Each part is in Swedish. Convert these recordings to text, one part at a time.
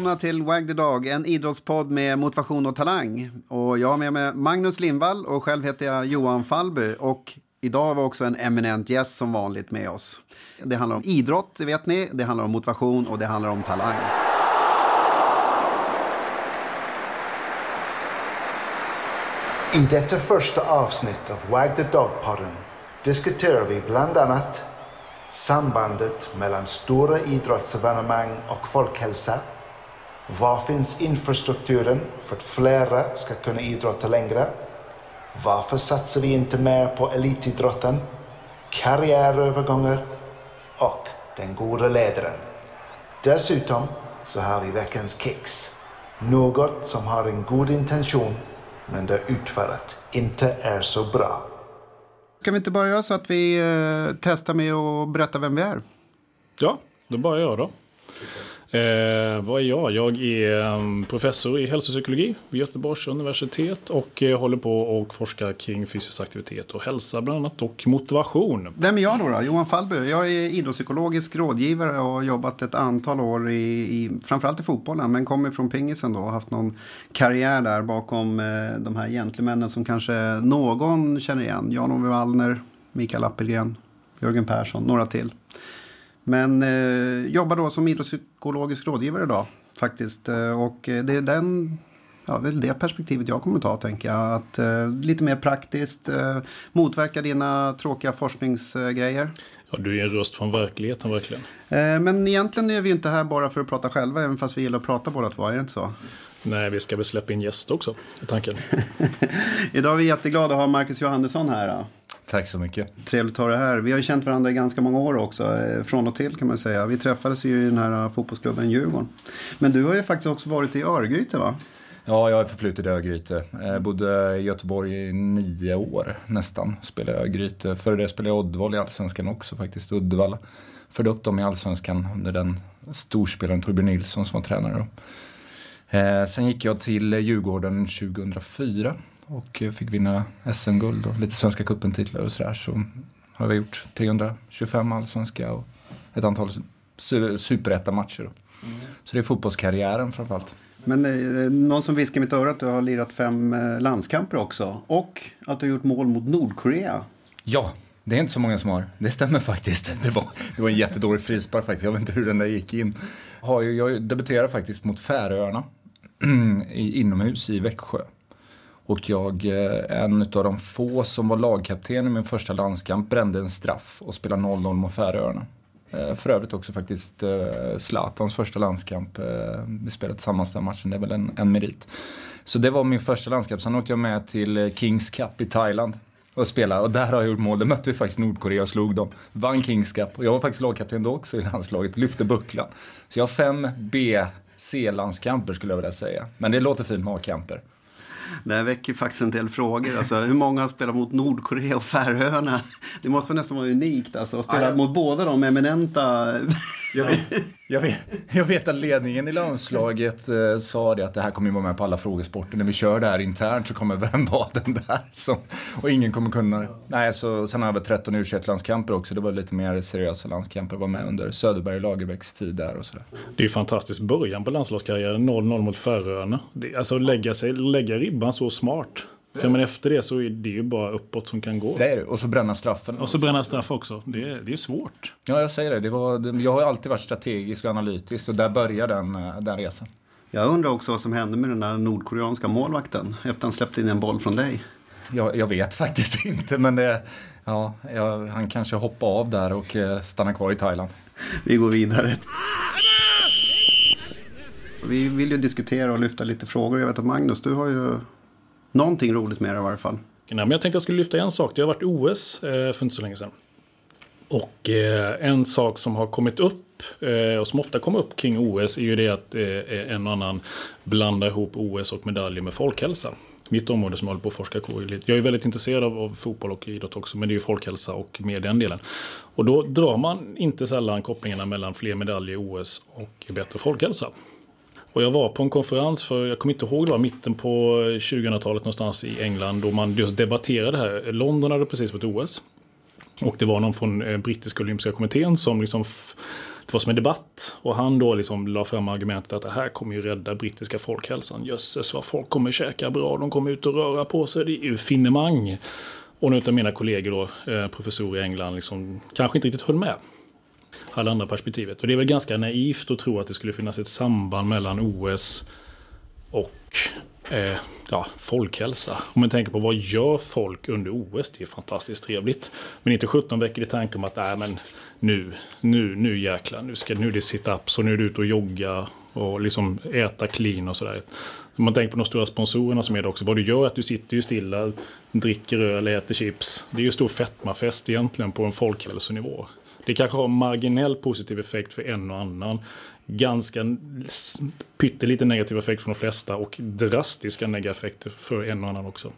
Välkomna till Wag the Dog, en idrottspodd med motivation och talang. Och jag har med mig Magnus Lindvall och själv heter jag Johan Fallby. Och idag har vi också en eminent gäst som vanligt med oss. Det handlar om idrott, det vet ni. Det handlar om motivation och det handlar om talang. I detta första avsnitt av Wag the Dog-podden diskuterar vi bland annat sambandet mellan stora idrottsevenemang och folkhälsa. Var finns infrastrukturen för att flera ska kunna idrotta längre? Varför satsar vi inte mer på elitidrotten? Karriärövergångar och den goda ledaren. Dessutom så har vi veckans kicks. Något som har en god intention men där utfallet inte är så bra. Ska vi inte bara göra så att vi eh, testar med att berätta vem vi är? Ja, då börjar jag då. Eh, vad är jag? Jag är mm, professor i hälsopsykologi vid Göteborgs universitet och eh, håller på och forskar kring fysisk aktivitet och hälsa bland annat och motivation. Vem är jag då? då? Johan Fallby. Jag är idrottspsykologisk rådgivare och har jobbat ett antal år i, i framförallt i fotbollen men kommer från pingisen då och haft någon karriär där bakom eh, de här gentlemännen som kanske någon känner igen. Jan-Ove Wallner, Mikael Appelgren, Jörgen Persson, några till. Men eh, jobbar då som idrottspsykologisk rådgivare idag faktiskt. Eh, och det är den Ja, det är det perspektivet jag kommer att ta, tänker jag. Att, eh, lite mer praktiskt, eh, motverka dina tråkiga forskningsgrejer. Ja, du är en röst från verkligheten, verkligen. Eh, men egentligen är vi inte här bara för att prata själva, även fast vi gillar att prata båda två, är det inte så? Nej, vi ska väl släppa in gäster också, i tanken. Idag är vi jätteglada att ha Marcus Johannesson här. Då. Tack så mycket. Trevligt att ha dig här. Vi har ju känt varandra i ganska många år också. eh, Från och till kan man säga. Vi träffades ju i den här eh, fotbollsklubben Djurgården. Men du har ju faktiskt också varit i Örgryte va? Ja, jag är förflutet i Örgryte. Jag bodde i Göteborg i nio år nästan. Spelade i Örgryte. Före det spelade jag Oddvall i Allsvenskan också faktiskt. Uddevalla. Förde upp dem i Allsvenskan under den storspelaren Torbjörn Nilsson som var tränare då. Eh, sen gick jag till Djurgården 2004 och fick vinna SM-guld och lite Svenska cupen-titlar och sådär. Så har vi gjort 325 allsvenska och ett antal su superetta-matcher. Mm. Så det är fotbollskarriären framförallt. Men eh, någon som viskar i mitt öra att du har lirat fem eh, landskamper också. Och att du har gjort mål mot Nordkorea. Ja, det är inte så många som har. Det stämmer faktiskt. Det var, det var en jättedålig frispark faktiskt. Jag vet inte hur den där gick in. Jag debuterade faktiskt mot Färöarna inomhus i Växjö. Och jag, eh, en av de få som var lagkapten i min första landskamp, brände en straff och spelade 0-0 mot Färöarna. Eh, för övrigt också faktiskt eh, Zlatans första landskamp. Vi spelade tillsammans den matchen, det är väl en, en merit. Så det var min första landskamp. Sen åkte jag med till Kings Cup i Thailand och spelade. Och där har jag gjort mål. Där mötte vi faktiskt Nordkorea och slog dem. Vann Kings Cup. Och jag var faktiskt lagkapten då också i landslaget. Lyfte bucklan. Så jag har fem B, C-landskamper skulle jag vilja säga. Men det låter fint med A-kamper. Det här väcker faktiskt en del frågor. Alltså, hur många har spelat mot Nordkorea och Färöarna? Det måste nästan vara unikt alltså, att spela ja, mot båda de eminenta... Vet, jag, vet, jag vet att ledningen i landslaget eh, sa det att det här kommer vara med på alla frågesporter. När vi kör det här internt så kommer vem vara den där som, och ingen kommer kunna det. Nej, så, sen har jag väl 13 u landskamper också. Det var lite mer seriösa landskamper. Var med under Söderberg och Lagerbäcks tid där och sådär. Det är ju fantastiskt början på landslagskarriären. 0-0 mot Färöarna. Alltså lägga, sig, lägga ribban så smart. För men efter det så är det ju bara uppåt som kan gå. Det är det. Och så bränna straffen. Och så bränna straff också. Det är, det är svårt. Ja, jag säger det. det, var, jag har alltid varit strategisk och analytisk och där börjar den, eh, den resan. Jag undrar också vad som hände med den där nordkoreanska målvakten efter att han släppte in en boll från dig. Jag, jag vet faktiskt inte, men det, ja, jag, han kanske hoppade av där och eh, stannade kvar i Thailand. Vi går vidare. Vi vill ju diskutera och lyfta lite frågor. Jag vet att Magnus, du har ju någonting roligt med det i varje fall. Nej, men jag tänkte jag skulle lyfta en sak. Det har varit OS eh, för inte så länge sedan. Och eh, en sak som har kommit upp eh, och som ofta kommer upp kring OS är ju det att eh, eh, en och annan blandar ihop OS och medaljer med folkhälsa. Mitt område som jag håller på att forska på. Jag är väldigt intresserad av, av, fotboll och idrott också, men det är ju folkhälsa och mer den delen. Och då drar man inte sällan kopplingarna mellan fler medaljer i OS och bättre folkhälsa. Och jag var på en konferens för, jag kommer inte ihåg, det var mitten på 2000-talet någonstans i England då man just debatterade det här. London hade precis varit OS. Och det var någon från eh, brittiska olympiska kommittén som liksom, det var som en debatt. Och han då liksom la fram argumentet att det här kommer ju rädda brittiska folkhälsan. Jösses vad folk kommer käka bra, de kommer ut och röra på sig, det är ju finemang. Och nu av mina kollegor då, eh, professorer i England, liksom, kanske inte riktigt höll med alla andra perspektivet. Och det är väl ganska naivt att tro att det skulle finnas ett samband mellan OS och eh, ja, folkhälsa. Om man tänker på vad gör folk under OS? Det är fantastiskt trevligt. Men inte 17 veckor i tanke om att nej, men nu, nu, nu jäklar, nu, ska, nu är det sit-ups och nu är du ute och jogga och liksom äta clean och sådär. Om man tänker på de stora sponsorerna som är det också. Vad du gör är att du sitter ju stilla, dricker öl, äter chips. Det är ju stor fetmafest egentligen på en folkhälsonivå. Det kanske har marginell positiv effekt för en och annan ganska pyttelite negativ effekt för de flesta och drastiska negativa effekter för en och annan också.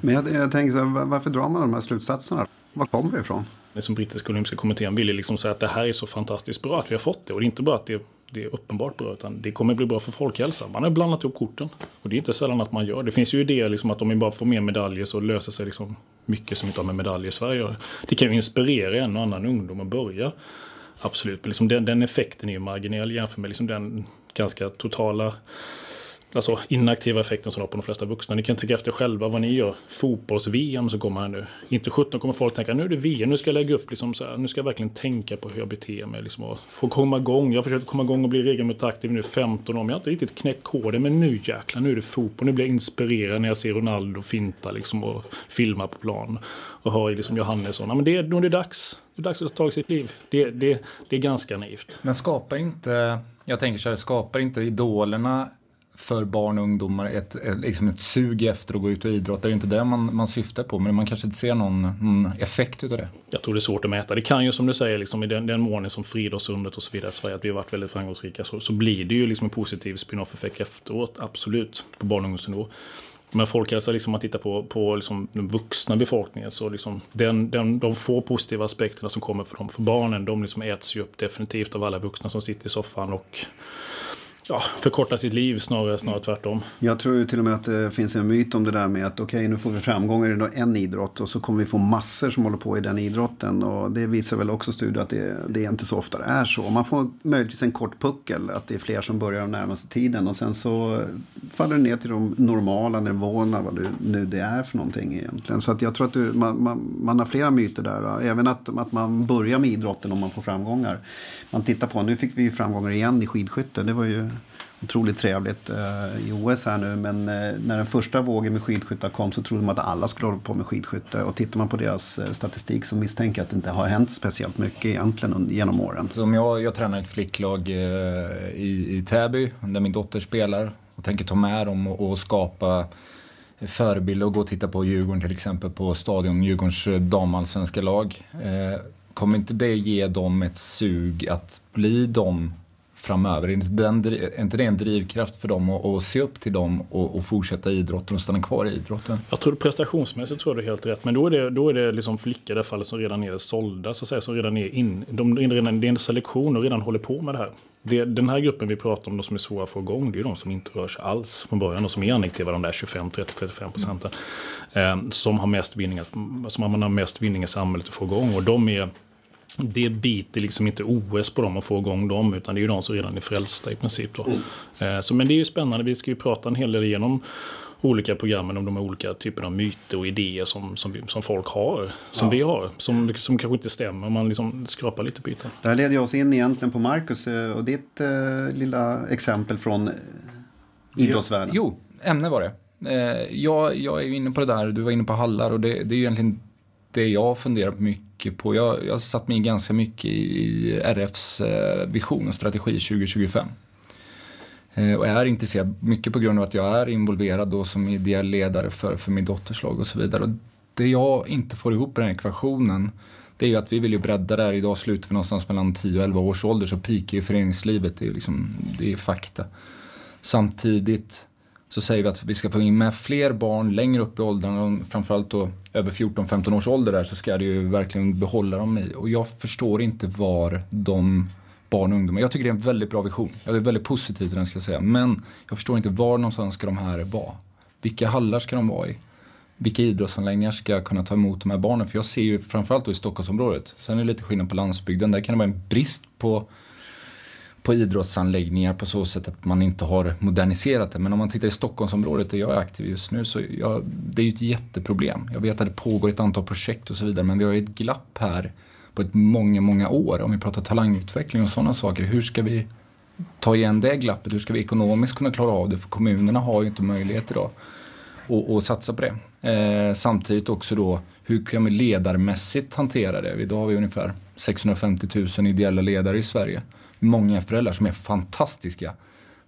Men jag, jag tänker så här, varför drar man de här slutsatserna? Var kommer det ifrån? Det som brittiska olympiska kommittén ville liksom säga att det här är så fantastiskt bra att vi har fått det. Och det är inte bara att det, det är uppenbart bra, utan det kommer bli bra för folkhälsan. Man har blandat ihop korten. Och det är inte sällan att man gör. Det finns ju idéer liksom att om vi bara får mer medaljer så löser sig liksom mycket som inte har med medaljer i Sverige Det kan ju inspirera en och annan ungdom att börja Absolut, men liksom den, den, effekten är ju marginell jämfört med liksom den ganska totala alltså inaktiva effekten som har på de flesta vuxna. Ni kan tänka efter själva vad ni gör. Fotbolls-VM som kommer här nu. Inte 17 kommer folk tänka nu är det VM, nu ska jag lägga upp liksom så här, nu ska jag verkligen tänka på hur jag beter mig. Liksom, och få komma igång. Jag har försökt komma igång och bli regelmässigt aktiv nu 15 år, men jag har inte riktigt knäckt koden. Men nu jäklar, nu är det fotboll. Nu blir jag inspirerad när jag ser Ronaldo finta liksom, och filma på plan. Och hör liksom Johannesson. Ja, men det, nu är det dags. Det är dags att ta tag i sitt liv. Det, det, det är ganska naivt. Men skapar inte, jag tänker så här, skapar inte idolerna för barn och ungdomar ett, liksom ett sug efter att gå ut och idrotta. Det är inte det man, man syftar på, men man kanske inte ser någon, någon effekt av det. Jag tror det är svårt att mäta. Det kan ju som du säger, liksom, i den, den mån som friidrottsundret och så vidare Sverige, att vi har varit väldigt framgångsrika, så, så blir det ju liksom en positiv spin-off-effekt efteråt, absolut, på barn och ungdomsnivå. Men folkhälsa, alltså liksom, om man tittar på, på liksom den vuxna befolkningen, så liksom den, den, de få positiva aspekterna som kommer för, dem, för barnen, de liksom äts ju upp definitivt av alla vuxna som sitter i soffan och ja, förkorta sitt liv snarare, snarare tvärtom. Jag tror ju till och med att det finns en myt om det där med att okej okay, nu får vi framgångar i en idrott och så kommer vi få massor som håller på i den idrotten. Och det visar väl också studier att det, det inte så ofta är så. Man får möjligtvis en kort puckel, att det är fler som börjar den närmaste tiden och sen så faller det ner till de normala nivåerna, vad det, nu det är för någonting egentligen. Så att jag tror att du, man, man, man, har flera myter där. Även att, att man börjar med idrotten om man får framgångar. Man tittar på, nu fick vi ju framgångar igen i skidskytte. Det var ju otroligt trevligt eh, i OS här nu. Men eh, när den första vågen med skidskyttar kom så trodde man att alla skulle hålla på med skidskytte. Och tittar man på deras eh, statistik så misstänker jag att det inte har hänt speciellt mycket egentligen genom åren. Så om jag, jag tränar ett flicklag eh, i, i Täby där min dotter spelar och tänker ta med dem och, och skapa förebilder och gå och titta på Djurgården till exempel på Stadion, Djurgårdens eh, damallsvenska lag. Eh, kommer inte det ge dem ett sug att bli de framöver? Är inte, den, är inte det en drivkraft för dem att, att se upp till dem och, och, fortsätta idrotten och stanna kvar i idrotten? Jag tror prestationsmässigt tror jag du är helt rätt. Men då är det, då är det liksom flickor i det fallet som redan är sålda, så att säga, som redan är in. De, redan, det är en selektion och redan håller på med det här. Det, den här gruppen vi pratar om, de som är svåra att få igång, det är de som inte rör sig alls från början. De som är anektiva, de där 25, 30, 35 procenten. Mm. Eh, som har mest vinningar, som har mest vinning i samhället att få igång. Och de är det biter liksom inte OS på dem att få igång dem utan det är ju de som redan är frälsta i princip. Då. Mm. Så, men det är ju spännande, vi ska ju prata en hel del igenom olika programmen om de olika typer av myter och idéer som, som, som folk har, som ja. vi har, som, som kanske inte stämmer om man liksom skrapar lite på ytan. Det här leder oss in egentligen på Marcus eh, och ditt eh, lilla exempel från eh, idrottsvärlden. Jo, ämne var det. Eh, jag, jag är inne på det där, du var inne på hallar och det, det är ju egentligen det jag funderar mycket på. Jag, jag har satt mig ganska mycket i RFs eh, vision och strategi 2025. Eh, och är intresserad, mycket på grund av att jag är involverad då som ideell ledare för, för min dotters lag och så vidare. Och det jag inte får ihop i den här ekvationen det är ju att vi vill ju bredda det här. Idag slutar vi någonstans mellan 10 och 11 års ålder så peakar ju föreningslivet. Det är, liksom, det är fakta. Samtidigt så säger vi att vi ska få in med fler barn längre upp i åldrarna, framförallt då över 14-15 års ålder där, så ska det ju verkligen behålla dem i. Och jag förstår inte var de barn och ungdomar, jag tycker det är en väldigt bra vision. Jag är väldigt positiv till den ska jag säga. Men jag förstår inte var någonstans ska de här vara? Vilka hallar ska de vara i? Vilka idrottsanläggningar ska kunna ta emot de här barnen? För jag ser ju framförallt då i Stockholmsområdet, sen är det lite skillnad på landsbygden, där kan det vara en brist på på idrottsanläggningar på så sätt att man inte har moderniserat det. Men om man tittar i Stockholmsområdet där jag är aktiv just nu så jag, det är ju ett jätteproblem. Jag vet att det pågår ett antal projekt och så vidare men vi har ju ett glapp här på ett många, många år. Om vi pratar talangutveckling och sådana saker. Hur ska vi ta igen det glappet? Hur ska vi ekonomiskt kunna klara av det? För kommunerna har ju inte möjlighet idag att satsa på det. Eh, samtidigt också då hur kan vi ledarmässigt hantera det? Idag har vi ungefär 650 000 ideella ledare i Sverige. Många föräldrar som är fantastiska.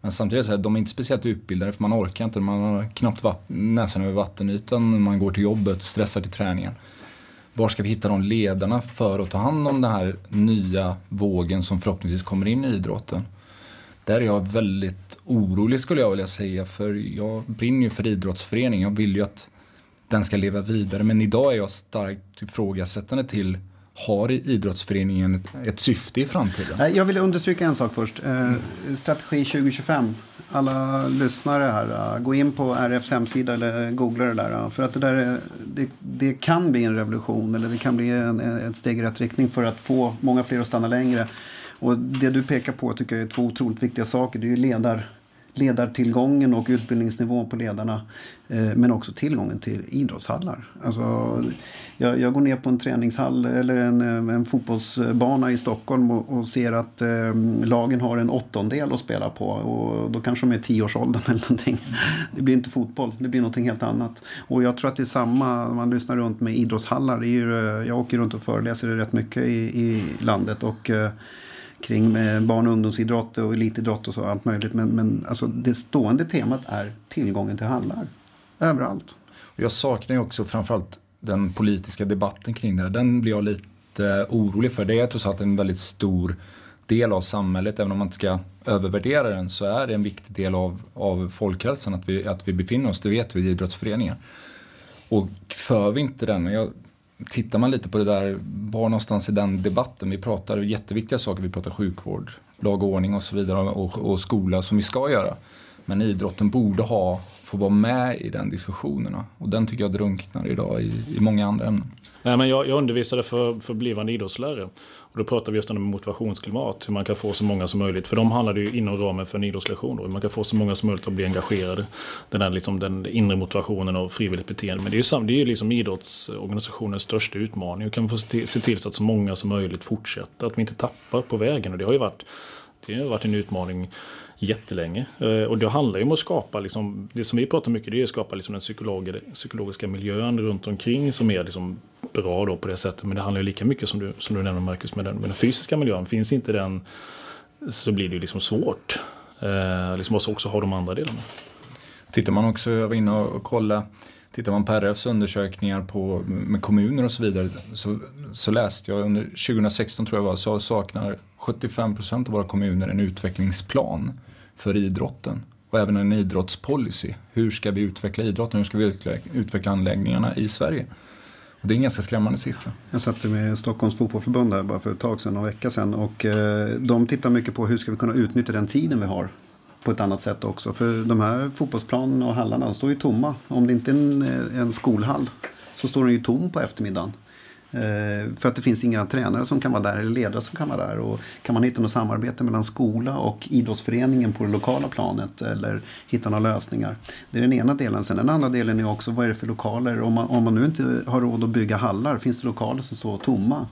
Men samtidigt så här, de är inte speciellt utbildade för man orkar inte. Man har knappt näsan över vattenytan när man går till jobbet och stressar till träningen. Var ska vi hitta de ledarna för att ta hand om den här nya vågen som förhoppningsvis kommer in i idrotten? Där är jag väldigt orolig skulle jag vilja säga för jag brinner ju för idrottsföreningen. Jag vill ju att den ska leva vidare. Men idag är jag starkt ifrågasättande till har idrottsföreningen ett, ett syfte i framtiden? Jag vill understryka en sak först. Eh, strategi 2025. Alla lyssnare här, eh, gå in på RFs hemsida eller googla det där. Eh, för att det, där eh, det, det, kan bli en revolution eller det kan bli en, ett steg i rätt riktning för att få många fler att stanna längre. Och det du pekar på tycker jag är två otroligt viktiga saker. Det är ju ledar ledartillgången och utbildningsnivån på ledarna. Eh, men också tillgången till idrottshallar. Alltså, jag, jag, går ner på en träningshall eller en, eh, en fotbollsbana i Stockholm och, och ser att eh, lagen har en åttondel att spela på. Och då kanske de är tioårsåldern eller någonting. Det blir inte fotboll, det blir någonting helt annat. Och jag tror att det är samma, man lyssnar runt med idrottshallar. Det är ju, eh, jag åker runt och föreläser rätt mycket i, i landet. och eh, kring eh, barn och ungdomsidrott och elitidrott och så allt möjligt. Men, men alltså det stående temat är tillgången till hallar. Överallt. Jag saknar ju också framförallt den politiska debatten kring det här. Den blir jag lite eh, orolig för. Det är trots allt en väldigt stor del av samhället. Även om man inte ska övervärdera den så är det en viktig del av, av folkhälsan att vi, att vi befinner oss, det vet vi i idrottsföreningar. Och för vi inte den, jag tittar man lite på det där, var någonstans i den debatten, vi pratar jätteviktiga saker, vi pratar sjukvård, lag och ordning och så vidare och, och skola som vi ska göra. Men idrotten borde ha, få vara med i den diskussionerna och den tycker jag drunknar idag i, i många andra ämnen. Nej, men jag, jag undervisade för, för blivande idrottslärare och då pratade vi just om motivationsklimat, hur man kan få så många som möjligt. För de handlade det ju inom ramen för en idrottslektion. Hur man kan få så många som möjligt att bli engagerade. Den, där, liksom, den inre motivationen och frivilligt beteende. Men det är ju, det är ju liksom idrottsorganisationens största utmaning. Hur kan vi få se till så att så många som möjligt fortsätter? Att vi inte tappar på vägen. Och det har ju varit, det har varit en utmaning jättelänge. Eh, och det handlar ju om att skapa, liksom, det som vi pratar mycket det är att skapa liksom den psykologiska miljön runt omkring som är liksom bra då på det sättet. Men det handlar ju lika mycket som du, som du nämner Marcus med den, med den fysiska miljön. Finns inte den så blir det ju liksom svårt. Eh, liksom också ha de andra delarna. Tittar man också, jag var inne och kollade Tittar man på RFs undersökningar på, med kommuner och så vidare så, så läste jag under 2016 tror jag var så saknar 75% av våra kommuner en utvecklingsplan för idrotten och även en idrottspolicy. Hur ska vi utveckla idrotten? Hur ska vi utveckla, anläggningarna i Sverige? Och det är en ganska skrämmande siffra. Jag satt med Stockholms fotbollförbund här bara för ett tag sedan, någon vecka sedan. Och eh, de tittar mycket på hur ska vi kunna utnyttja den tiden vi har på ett annat sätt också. För de här fotbollsplanerna och hallarna står ju tomma. Om det inte är en, eh, en skolhall så står den ju tom på eftermiddagen. Eh, för att det finns inga tränare som kan vara där eller ledare som kan vara där. Och kan man hitta något samarbete mellan skola och idrottsföreningen på det lokala planet eller hitta några lösningar. Det är den ena delen. Sen den andra delen är också vad är det för lokaler? Om man, om man nu inte har råd att bygga hallar, finns det lokaler som står tomma?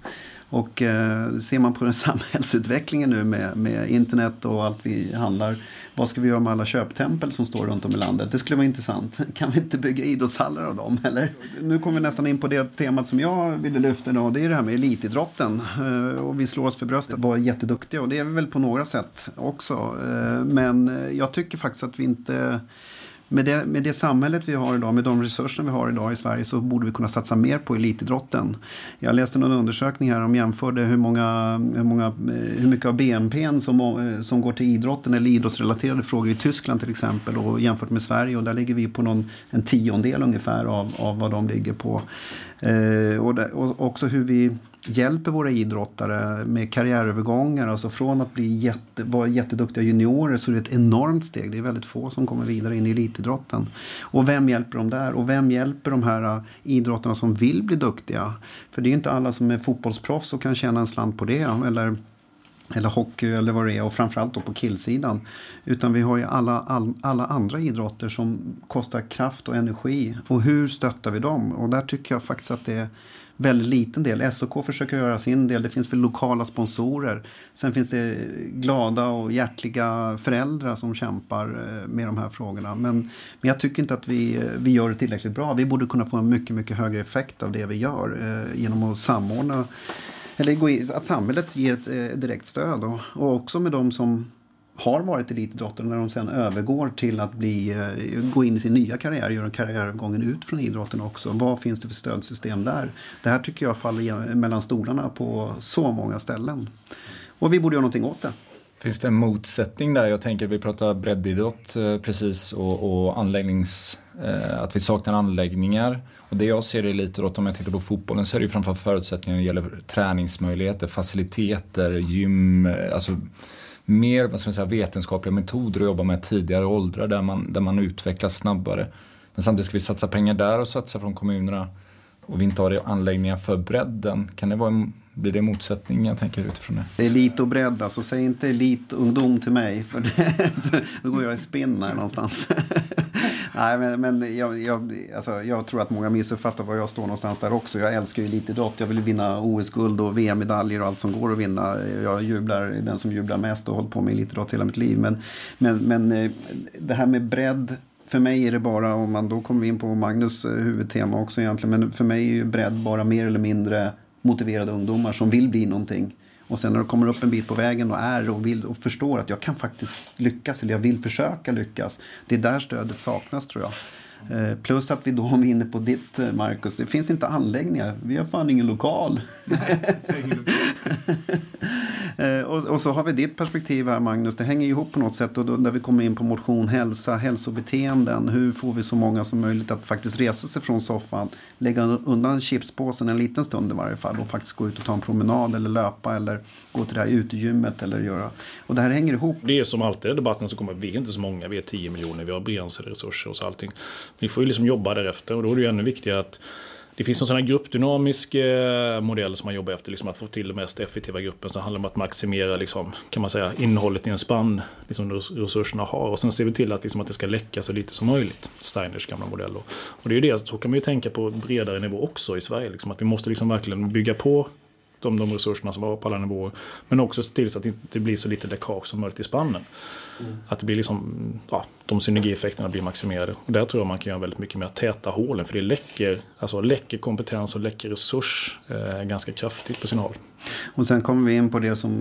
Och eh, ser man på den samhällsutvecklingen nu med, med internet och allt vi handlar vad ska vi göra med alla köptempel som står runt om i landet? Det skulle vara intressant. Kan vi inte bygga idrottshallar av dem? Eller? Nu kommer vi nästan in på det temat som jag ville lyfta idag. Det är det här med elitidrotten. Eh, och vi slår oss för bröstet. Var jätteduktiga och det är vi väl på några sätt också. Eh, men eh, jag tycker faktiskt att vi inte med det, med det samhället vi har idag, med de resurser vi har idag i Sverige så borde vi kunna satsa mer på elitidrotten. Jag läste någon undersökning här om jämförde hur, många, hur, många, eh, hur mycket av BNP som, eh, som går till idrotten eller idrottsrelaterade frågor i Tyskland till exempel och jämfört med Sverige och där ligger vi på någon, en tiondel ungefär av, av vad de ligger på. Eh, och, det, och också hur vi hjälper våra idrottare med karriärövergångar. Alltså från att bli jätte, vara jätteduktiga juniorer så är det ett enormt steg. Det är väldigt få som kommer vidare in i elitidrotten. Och vem hjälper dem där? Och vem hjälper de här eh, idrottarna som vill bli duktiga? För det är inte alla som är fotbollsproffs och kan tjäna en slant på det. Eller eller hockey eller vad det är och framförallt då på killsidan. Utan vi har ju alla, all, alla andra idrotter som kostar kraft och energi. Och hur stöttar vi dem? Och där tycker jag faktiskt att det är väldigt liten del. SOK försöker göra sin del. Det finns väl lokala sponsorer. Sen finns det glada och hjärtliga föräldrar som kämpar eh, med de här frågorna. Men, men jag tycker inte att vi, eh, vi gör det tillräckligt bra. Vi borde kunna få en mycket, mycket högre effekt av det vi gör eh, genom att samordna eller att samhället ger ett eh, direkt stöd. Och, och också med de som har varit elitidrottare när de sen övergår till att bli, eh, gå in i sin nya karriär, göra karriärgången ut från idrotten också. Vad finns det för stödsystem där? Det här tycker jag faller mellan stolarna på så många ställen. Och vi borde göra någonting åt det. Finns det en motsättning där? Jag tänker vi pratar breddidrott eh, precis och, och anläggnings, eh, att vi saknar anläggningar. Och det jag ser det lite då, om jag tittar på fotbollen, så är det ju framförallt förutsättningar när det gäller träningsmöjligheter, faciliteter, gym, eh, alltså mer vad ska man säga, vetenskapliga metoder att jobba med tidigare åldrar där man, där man utvecklas snabbare. Men samtidigt ska vi satsa pengar där och satsa från kommunerna och vi inte har anläggningar för bredden. Kan det vara en, blir det motsättning jag tänker utifrån det? Elit och bredd, alltså säg inte elitungdom till mig för det, då går jag i spinn här någonstans. Nej, men, men jag, jag, alltså, jag tror att många missuppfattar var jag står någonstans där också. Jag älskar ju elitidrott. Jag vill vinna OS-guld och VM-medaljer och allt som går att vinna. Jag jublar, den som jublar mest och har hållit på med elitidrott hela mitt liv. Men, men, men eh, det här med bredd för mig är det bara, om man då kommer in på Magnus eh, huvudtema också egentligen, men för mig är ju bredd bara mer eller mindre motiverade ungdomar som vill bli någonting. Och sen när de kommer upp en bit på vägen och är och, vill, och förstår att jag kan faktiskt lyckas eller jag vill försöka lyckas. Det är där stödet saknas tror jag. Eh, plus att vi då, om vi är inne på ditt eh, Marcus, det finns inte anläggningar. Vi har fan ingen lokal. Eh, och, och, så har vi ditt perspektiv här Magnus. Det hänger ihop på något sätt. Och då, när vi kommer in på motion, hälsa, hälsobeteenden. Hur får vi så många som möjligt att faktiskt resa sig från soffan, lägga undan chipspåsen en liten stund i varje fall och faktiskt gå ut och ta en promenad eller löpa eller gå till det här utegymmet eller göra. Och det här hänger ihop. Det är som alltid i debatten så kommer vi är inte så många, vi är 10 miljoner, vi har begränsade resurser och så allting. Vi får ju liksom jobba därefter och då är det ju ännu viktigare att det finns en sån här gruppdynamisk eh, modell som man jobbar efter, liksom att få till den mest effektiva gruppen. Så det handlar om att maximera liksom, kan man säga, innehållet i en spann liksom resurserna har. Och sen ser vi till att, liksom, att det ska läcka så lite som möjligt. Steiners gamla modell. Och det är ju det, så kan man ju tänka på bredare nivå också i Sverige. Liksom, att vi måste liksom verkligen bygga på de, de resurserna som var på alla nivåer. Men också se till så att det inte blir så lite läckage som möjligt i spannen. Mm. Att det blir liksom, ja, de synergieffekterna blir maximerade. Och där tror jag man kan göra väldigt mycket med att täta hålen. För det läcker, alltså läcker kompetens och läcker resurs eh, ganska kraftigt på sina håll. Och sen kommer vi in på det som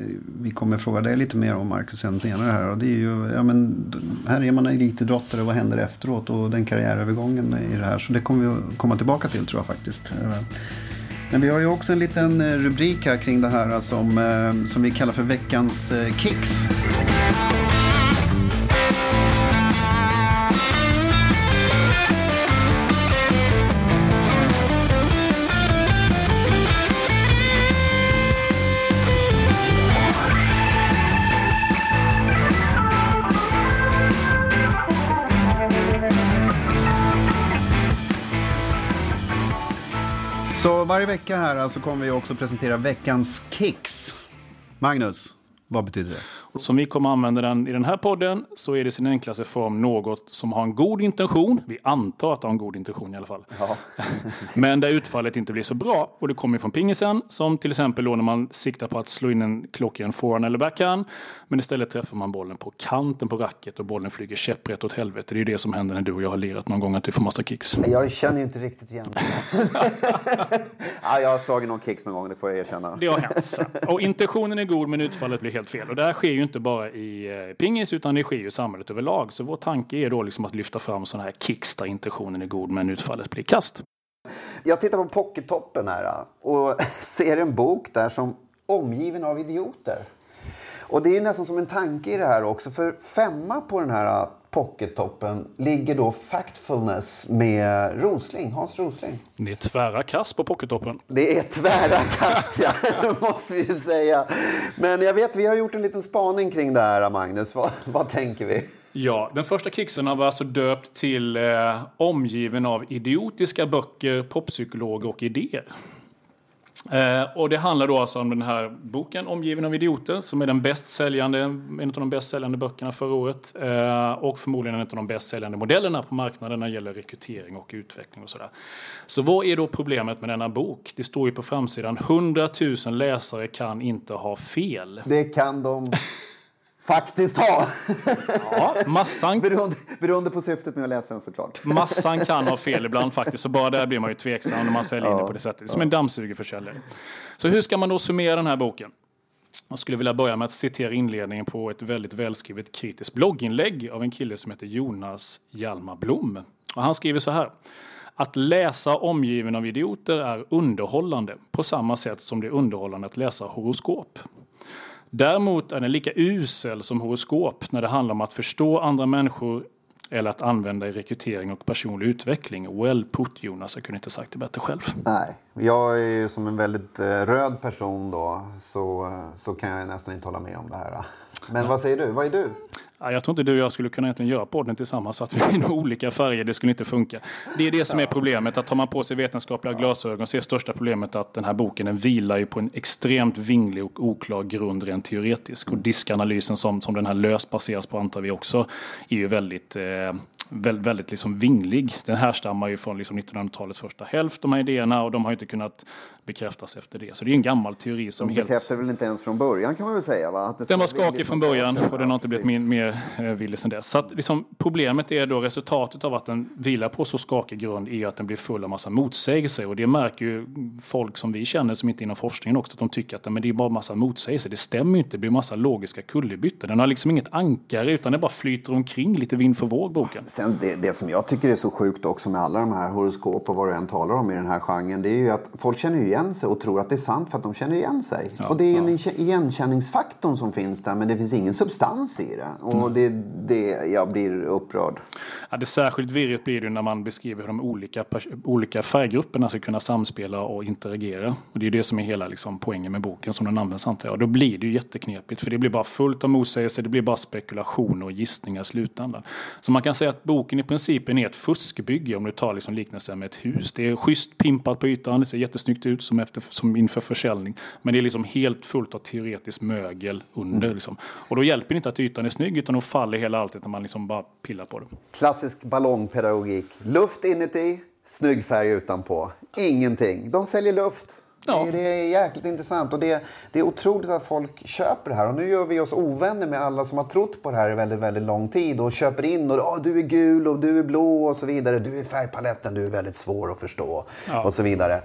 eh, vi kommer fråga dig lite mer om Marcus sen senare här. Och det är ju, ja men här är man elitidrottare, vad händer efteråt? Och den karriärövergången i det här. Så det kommer vi komma tillbaka till tror jag faktiskt. Men vi har ju också en liten eh, rubrik här kring det här alltså, som, eh, som vi kallar för veckans eh, kicks. Varje vecka här så alltså kommer vi också presentera veckans kicks. Magnus, vad betyder det? Som vi kommer använda den i den här podden så är det sin enklaste form något som har en god intention. Vi antar att det har en god intention i alla fall. Ja. Men där utfallet inte blir så bra. Och det kommer från pingisen som till exempel då när man siktar på att slå in en klockren forehand eller backhand. Men istället träffar man bollen på kanten på racket och bollen flyger käpprätt åt helvete. Det är ju det som händer när du och jag har lirat någon gång att du får massa kicks. Jag känner ju inte riktigt igen ja, Jag har slagit någon kicks någon gång, det får jag erkänna. Det har hänt. Och intentionen är god men utfallet blir helt fel. Och det här sker ju inte bara i eh, pingis utan det sker ju i samhället överlag. Så vår tanke är då liksom att lyfta fram sådana här kicks där intentionen är god men utfallet blir kast. Jag tittar på pockettoppen här och ser en bok där som omgiven av idioter. Och det är nästan som en tanke i det här också. För femma på den här pockettoppen ligger då Factfulness med Rosling, Hans Rosling. Det är tvära kast på pockettoppen. Det är tvära kast, ja. måste vi ju säga. Men jag vet, vi har gjort en liten spaning kring det här, Magnus. Vad, vad tänker vi? Ja, den första kicksen var alltså döpt till eh, omgiven av idiotiska böcker, poppsykologer och idéer. Eh, och det handlar då alltså om den här boken Omgiven av idioter som är den bäst säljande, en av de bäst säljande böckerna förra året. Eh, och förmodligen en av de bäst säljande modellerna på marknaden när det gäller rekrytering och utveckling och sådär. Så vad är då problemet med denna bok? Det står ju på framsidan 100 000 läsare kan inte ha fel. Det kan de faktiskt ha. Ja, massan, beroende, beroende på syftet med att läsa den såklart. massan kan ha fel ibland faktiskt. Så bara där blir man ju tveksam när man säljer in det på det sättet. Det är som en dammsugarförsäljare. Så hur ska man då summera den här boken? Jag skulle vilja börja med att citera inledningen på ett väldigt välskrivet kritiskt blogginlägg av en kille som heter Jonas Hjalmar Blom. Och han skriver så här. Att läsa omgiven av idioter är underhållande på samma sätt som det är underhållande att läsa horoskop. Däremot är den lika usel som horoskop när det handlar om att förstå andra människor eller att använda i rekrytering och personlig utveckling. Well put Jonas, jag kunde inte sagt det bättre själv. Nej, jag är ju som en väldigt eh, röd person då så, så kan jag nästan inte hålla med om det här. Men vad säger du? Vad är du? Ja, jag tror inte du och jag skulle kunna egentligen göra podden tillsammans så att vi är nog olika färger. Det skulle inte funka. Det är det som är problemet. Att tar man på sig vetenskapliga glasögon så är största problemet att den här boken den vilar ju på en extremt vinglig och oklar grund rent teoretisk. Och diskanalysen som, som den här löst baseras på antar vi också är ju väldigt eh, väldigt, väldigt liksom vinglig. Den härstammar ju från liksom 1900-talets första hälft, de här idéerna, och de har inte kunnat bekräftas efter det. Så det är en gammal teori som De helt... bekräftar väl inte ens från början kan man väl säga? Va? Att Den var skakig liksom från början och den har inte blivit min, mer eh, villig sedan dess. Så att, liksom, problemet är då resultatet av att den vilar på så skakig grund är att den blir full av massa motsägelser. Och det märker ju folk som vi känner som inte är inom forskningen också att de tycker att men det är bara massa motsägelser. Det stämmer ju inte, det blir massa logiska kullerbyttor. Den har liksom inget ankare utan det bara flyter omkring lite vind för våg boken. Sen det, det som jag tycker är så sjukt också med alla de här horoskop och vad du än talar om i den här genren. Det är ju att folk känner igen sig och tror att det är sant för att de känner igen sig. och det är en igenkänningsfaktorn som finns där men det finns ingen substans i det. Och det, det, jag blir upprörd. Ja, det särskilt virrigt blir det när man beskriver hur de olika, olika färggrupperna ska kunna samspela och interagera. Och det är det som är hela liksom, poängen med boken som den används antar jag. Och då blir det ju jätteknepigt för det blir bara fullt av motsägelser, det blir bara spekulationer och gissningar i slutändan. Så man kan säga att boken i princip är ett fuskbygge om du tar liksom liknelsen med ett hus. Det är schysst pimpat på ytan, det ser jättesnyggt ut som, efter, som inför försäljning. Men det är liksom helt fullt av teoretiskt mögel under. Liksom. Och då hjälper det inte att ytan är snygg utan då faller hela alltet när man liksom bara pillar på det. Klassisk ballongpedagogik. Luft inuti, snygg färg utanpå. Ingenting. De säljer luft. Ja. Det, är jäkligt intressant och det, det är otroligt att folk köper det här. Och nu gör vi oss ovänner med alla som har trott på det här i väldigt, väldigt lång tid och köper in och "Åh, du är gul och du är blå och så vidare. Du är färgpaletten, du är väldigt svår att förstå och så vidare.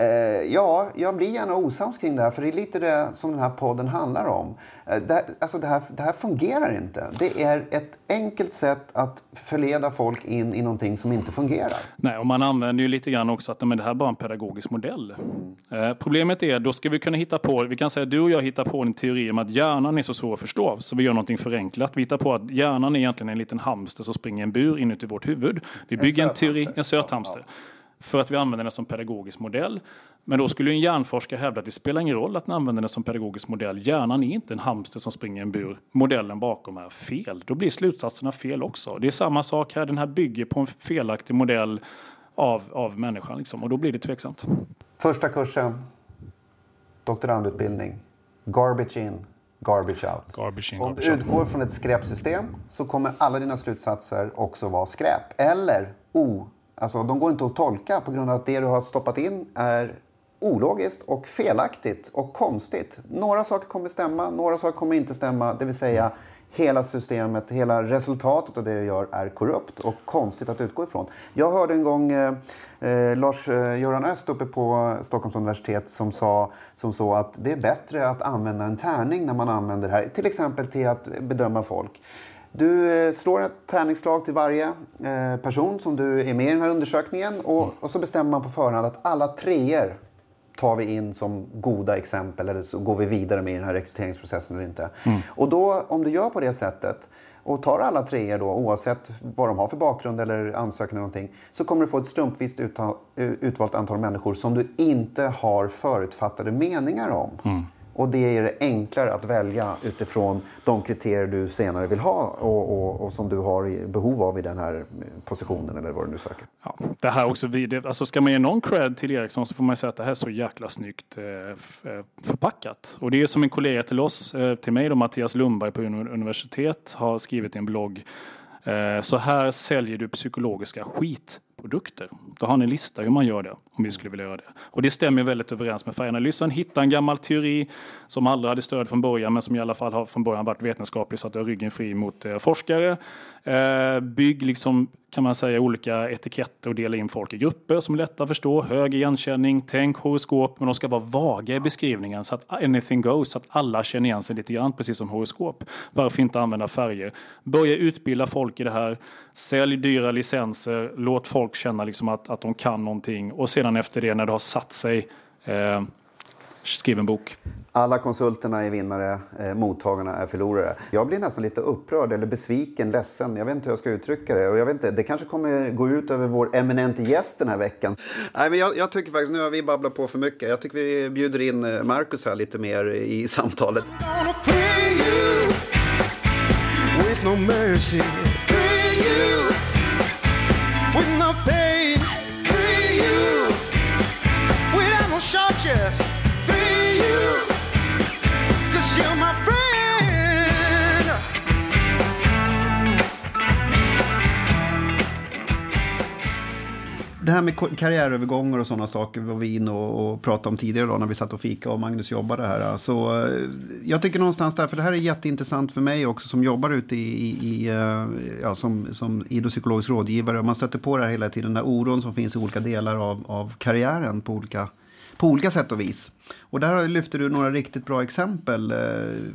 Eh, ja, jag blir gärna osams kring det här för det är lite det som den här podden handlar om. Eh, det, här- alltså det, här, det här fungerar inte. Det är ett enkelt sätt att förleda folk in i någonting som inte fungerar. Nej, och man använder ju lite grann också att men det här är bara en pedagogisk modell. Eh, problemet är, då ska vi kunna hitta på, vi kan säga du och jag hittar på en teori om att hjärnan är så svår att förstå, så vi gör någonting förenklat. Vi hittar på att hjärnan är egentligen en liten hamster som springer i en bur inuti vårt huvud. Vi bygger en, söt teori, hamster. en söt hamster. För att vi använder den som pedagogisk modell. Men då skulle ju en hjärnforskare hävda att det spelar ingen roll att den använder den som pedagogisk modell. Hjärnan är inte en hamster som springer i en bur. Modellen bakom är fel. Då blir slutsatserna fel också. Det är samma sak här. Den här bygger på en felaktig modell av, av människan. Liksom. Och då blir det tveksamt. Första kursen, doktorandutbildning. Garbage in, garbage out. Garbage in, Om garbage du out. utgår från ett skräpsystem så kommer alla dina slutsatser också vara skräp. Eller o. Alltså de går inte att tolka på grund av att det du har stoppat in är ologiskt och felaktigt och konstigt. Några saker kommer stämma, några saker kommer inte stämma. Det vill säga hela systemet, hela resultatet av det du gör är korrupt och konstigt att utgå ifrån. Jag hörde en gång eh, eh Lars-Göran Öst uppe på Stockholms universitet som sa som så att det är bättre att använda en tärning när man använder det här. Till exempel till att bedöma folk. Du eh, slår ett tärningsslag till varje eh, person som du är med i den här undersökningen och, och så bestämmer man på förhand att alla treor tar vi in som goda exempel eller så går vi vidare med i den här rekryteringsprocessen eller inte. Och då, om du gör på det sättet och tar alla treor då, oavsett vad de har för bakgrund eller ansökan eller någonting, så kommer du få ett slumpvis utvalt antal människor som du inte har förutfattade meningar om. Och det är enklare att välja utifrån de kriterier du senare vill ha och, och, och som du har behov av i den här positionen eller vad du nu söker. Ja, det här också, alltså ska man ge någon cred till Ericsson så får man säga att det här är så jäkla snyggt eh, eh, förpackat. Och det är som en kollega till oss, eh, till mig då, Mattias Lundberg på universitet har skrivit i en blogg så här säljer du psykologiska skit produkter. Då har ni en lista hur man gör det, om vi skulle vilja göra det. Och det stämmer väldigt överens med färganalysen. Hitta en gammal teori som aldrig hade stöd från början, men som i alla fall har från början varit vetenskaplig så att du har ryggen fri mot eh, forskare. Eh, bygg liksom, kan man säga, olika etiketter och dela in folk i grupper som är lätta att förstå. Hög igenkänning, tänk horoskop, men de ska vara vaga i beskrivningen så att anything goes, så att alla känner igen sig lite grann, precis som horoskop. Varför inte använda färger? Börja utbilda folk i det här. Sälj dyra licenser, låt folk känna liksom att, att de kan någonting och sedan efter det när det har satt sig eh, Skriv en bok. Alla konsulterna är vinnare, eh, mottagarna är förlorare. Jag blir nästan lite upprörd eller besviken, ledsen. Jag vet inte hur jag ska uttrycka det. Och jag vet inte, det kanske kommer gå ut över vår eminente gäst den här veckan. Nej, men jag, jag tycker faktiskt, nu har vi babblat på för mycket. Jag tycker vi bjuder in eh, Marcus här lite mer i samtalet. With no mercy, with Det här med karriärövergångar och sådana saker var vi inne och, och pratade om tidigare då när vi satt och fika och Magnus jobbade här. Så eh, jag tycker någonstans där, för det här är jätteintressant för mig också som jobbar ute i, i, eh, ja, som, som idrottspsykologisk rådgivare. Man stöter på det här hela tiden, den här oron som finns i olika delar av, av karriären på olika på olika sätt och vis. Och där lyfter du några riktigt bra exempel eh,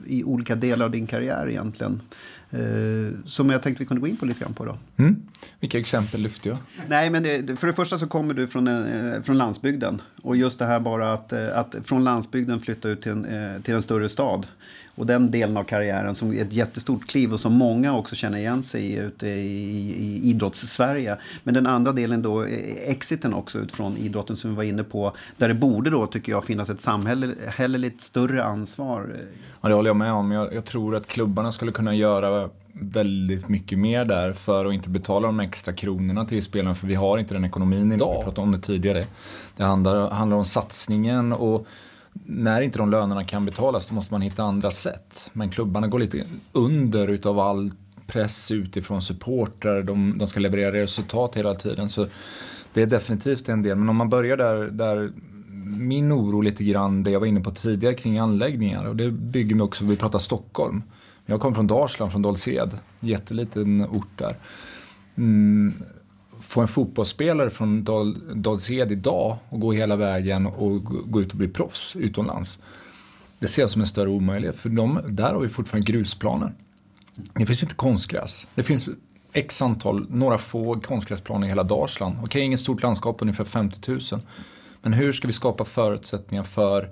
i olika delar av din karriär egentligen. Eh, som jag tänkte vi kunde gå in på lite grann på då. Mm. Vilka exempel lyfte jag? Nej, men det, för det första så kommer du från, eh, från landsbygden. Och just det här bara att, att från landsbygden flytta ut till en, till en större stad. Och den delen av karriären som är ett jättestort kliv och som många också känner igen sig i ute i, i idrotts-Sverige. Men den andra delen då, exiten också utifrån idrotten som vi var inne på. Där det borde då, tycker jag, finnas ett samhälleligt större ansvar. Ja, det håller jag med om. Jag, jag tror att klubbarna skulle kunna göra väldigt mycket mer där för att inte betala de extra kronorna till spelarna för vi har inte den ekonomin idag. Vi pratade om det tidigare. Det handlar, handlar om satsningen och när inte de lönerna kan betalas då måste man hitta andra sätt. Men klubbarna går lite under utav all press utifrån supportrar. De, de ska leverera resultat hela tiden. Så det är definitivt en del. Men om man börjar där, där min oro lite grann, det jag var inne på tidigare kring anläggningar. Och det bygger mig också, vi pratar Stockholm. Jag kommer från Dalsland, från Dals-Ed. Jätteliten ort där. Mm, få en fotbollsspelare från Dal, Dals-Ed idag och gå hela vägen och gå ut och bli proffs utomlands. Det ser jag som en större omöjlighet. För de, där har vi fortfarande grusplaner. Det finns inte konstgräs. Det finns x antal, några få konstgräsplaner i hela Dalsland. Okej, inget stort landskap, ungefär 50 000. Men hur ska vi skapa förutsättningar för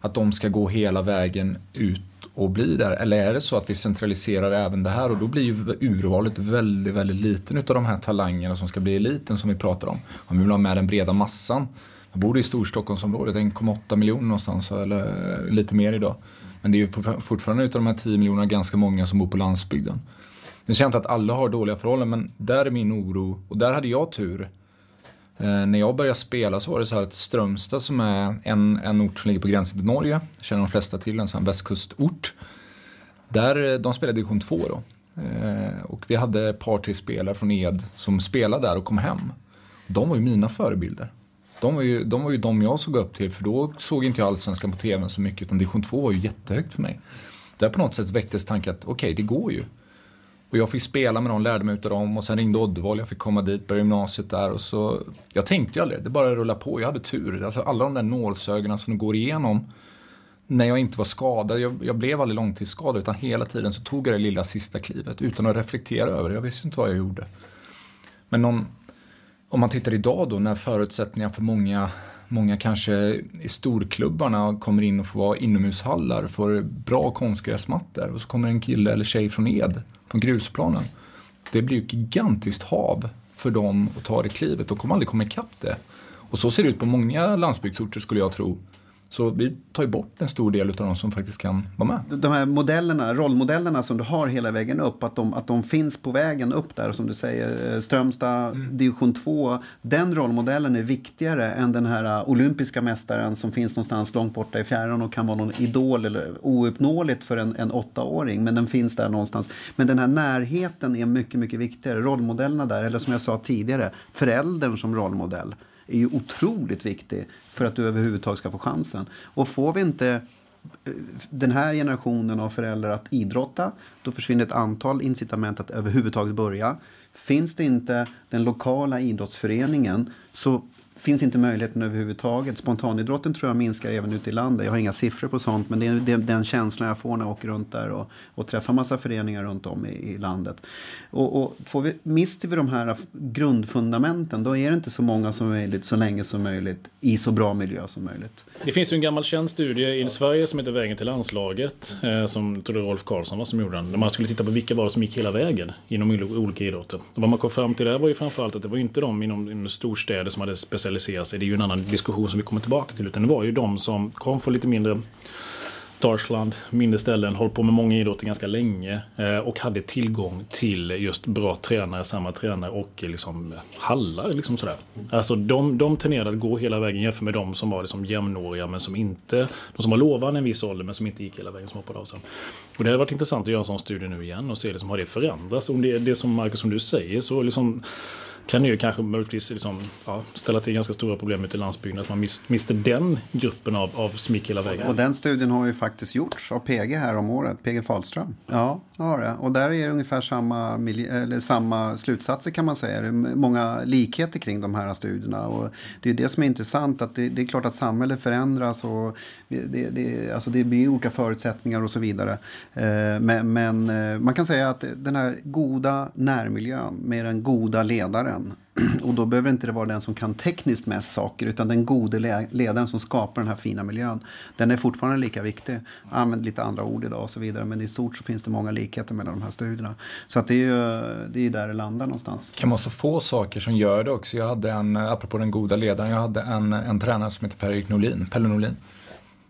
att de ska gå hela vägen ut och bli där? Eller är det så att vi centraliserar även det här och då blir ju urvalet väldigt, väldigt liten utav de här talangerna som ska bli eliten som vi pratar om. Om vi vill ha med den breda massan. Jag bor i Storstockholmsområdet, 1,8 miljoner någonstans eller lite mer idag. Men det är ju fortfarande utav de här 10 miljonerna ganska många som bor på landsbygden. Nu säger jag inte att alla har dåliga förhållanden men där är min oro och där hade jag tur Eh, när jag började spela så var det så här att Strömstad som är en, en ort som ligger på gränsen till Norge, känner de flesta till, en sån här västkustort. Där, eh, de spelade division 2 då. Eh, och vi hade ett par, tre spelare från Ed som spelade där och kom hem. De var ju mina förebilder. De var ju de, var ju de jag såg upp till för då såg inte jag allsvenskan på tv så mycket utan division 2 var ju jättehögt för mig. Där på något sätt väcktes tanken att okej, okay, det går ju. Och jag fick spela med dem, lärde mig utav dem och sen ringde Oddevall, jag fick komma dit, började gymnasiet där och så Jag tänkte ju aldrig, det bara rullade på, jag hade tur. Alltså alla de där nålsögonen som du går igenom när jag inte var skadad, jag, jag blev aldrig långtidsskadad utan hela tiden så tog jag det lilla sista klivet utan att reflektera över det. Jag visste inte vad jag gjorde. Men om, om man tittar idag då när förutsättningarna för många Många kanske i storklubbarna kommer in och får vara inomhushallar, får bra konstgräsmattor och så kommer en kille eller tjej från Ed på grusplanen. Det blir ju ett gigantiskt hav för dem att ta det klivet. De kommer aldrig komma ikapp det. Och så ser det ut på många landsbygdsorter skulle jag tro. Så vi tar ju bort en stor del av de som faktiskt kan vara med. De här modellerna, rollmodellerna som du har hela vägen upp, att de, att de finns på vägen upp där, som du säger, eh, Strömstad, mm. division 2. Den rollmodellen är viktigare än den här eh, olympiska mästaren som finns någonstans långt borta i fjärran och kan vara någon idol eller ouppnåeligt för en, en åttaåring, men den finns där någonstans. Men den här närheten är mycket, mycket viktigare. Rollmodellerna där, eller som jag sa tidigare, föräldern som rollmodell är ju otroligt viktig för att du överhuvudtaget ska få chansen. Och får vi inte eh, den här generationen av föräldrar att idrotta, då försvinner ett antal incitament att överhuvudtaget börja. Finns det inte den lokala idrottsföreningen så finns inte möjligheten överhuvudtaget. Spontanidrotten tror jag minskar även ute i landet. Jag har inga siffror på sånt men det är den känslan jag får när jag åker runt där och, och träffar massa föreningar runt om i, i landet. Och, och, får vi, mister vi de här grundfundamenten då är det inte så många som möjligt så länge som möjligt i så bra miljö som möjligt. Det finns ju en gammal känd studie i Sverige som heter Vägen till landslaget eh, som tror Rolf Karlsson var som gjorde den. Där man skulle titta på vilka var det som gick hela vägen inom olika idrotter. Och vad man kom fram till där var ju framförallt att det var inte de inom, inom storstäder som hade specialiserat specialisera sig. Det är ju en annan diskussion som vi kommer tillbaka till. Utan det var ju de som kom från lite mindre Dalsland, mindre ställen, hållit på med många idrotter ganska länge eh, och hade tillgång till just bra tränare, samma tränare och eh, liksom hallar. Liksom sådär. Alltså de, de tenderade att gå hela vägen jämfört med de som var liksom jämnåriga men som inte, de som var lovande en viss ålder men som inte gick hela vägen som hoppade av sen. Och det hade varit intressant att göra en sån studie nu igen och se liksom, har det förändrats. Om det, det som Marcus som du säger så liksom kan ju kanske möjligtvis liksom, ja, ställa till ganska stora problem ute i landsbygden. Att man mist, mister den gruppen av, av smick hela vägen. Och den studien har ju faktiskt gjorts av PG här om året, PG Fahlström. Ja, Ja, det. Och där är det ungefär samma, eller samma slutsatser kan man säga. Det är många likheter kring de här studierna. Och det är det som är intressant, att det, det är klart att samhället förändras och det, det, alltså det blir olika förutsättningar och så vidare. Eh, men, men eh, man kan säga att den här goda närmiljön med den goda ledaren. Och då behöver inte det vara den som kan tekniskt mest saker utan den gode ledaren som skapar den här fina miljön. Den är fortfarande lika viktig. Använd lite andra ord idag och så vidare men i stort så finns det många likheter mellan de här studierna. Så att det är ju det är där det landar någonstans. Det kan vara så få saker som gör det också. Jag hade en, apropå den goda ledaren, jag hade en, en tränare som heter Per-Erik Norlin, Pelle Norlin.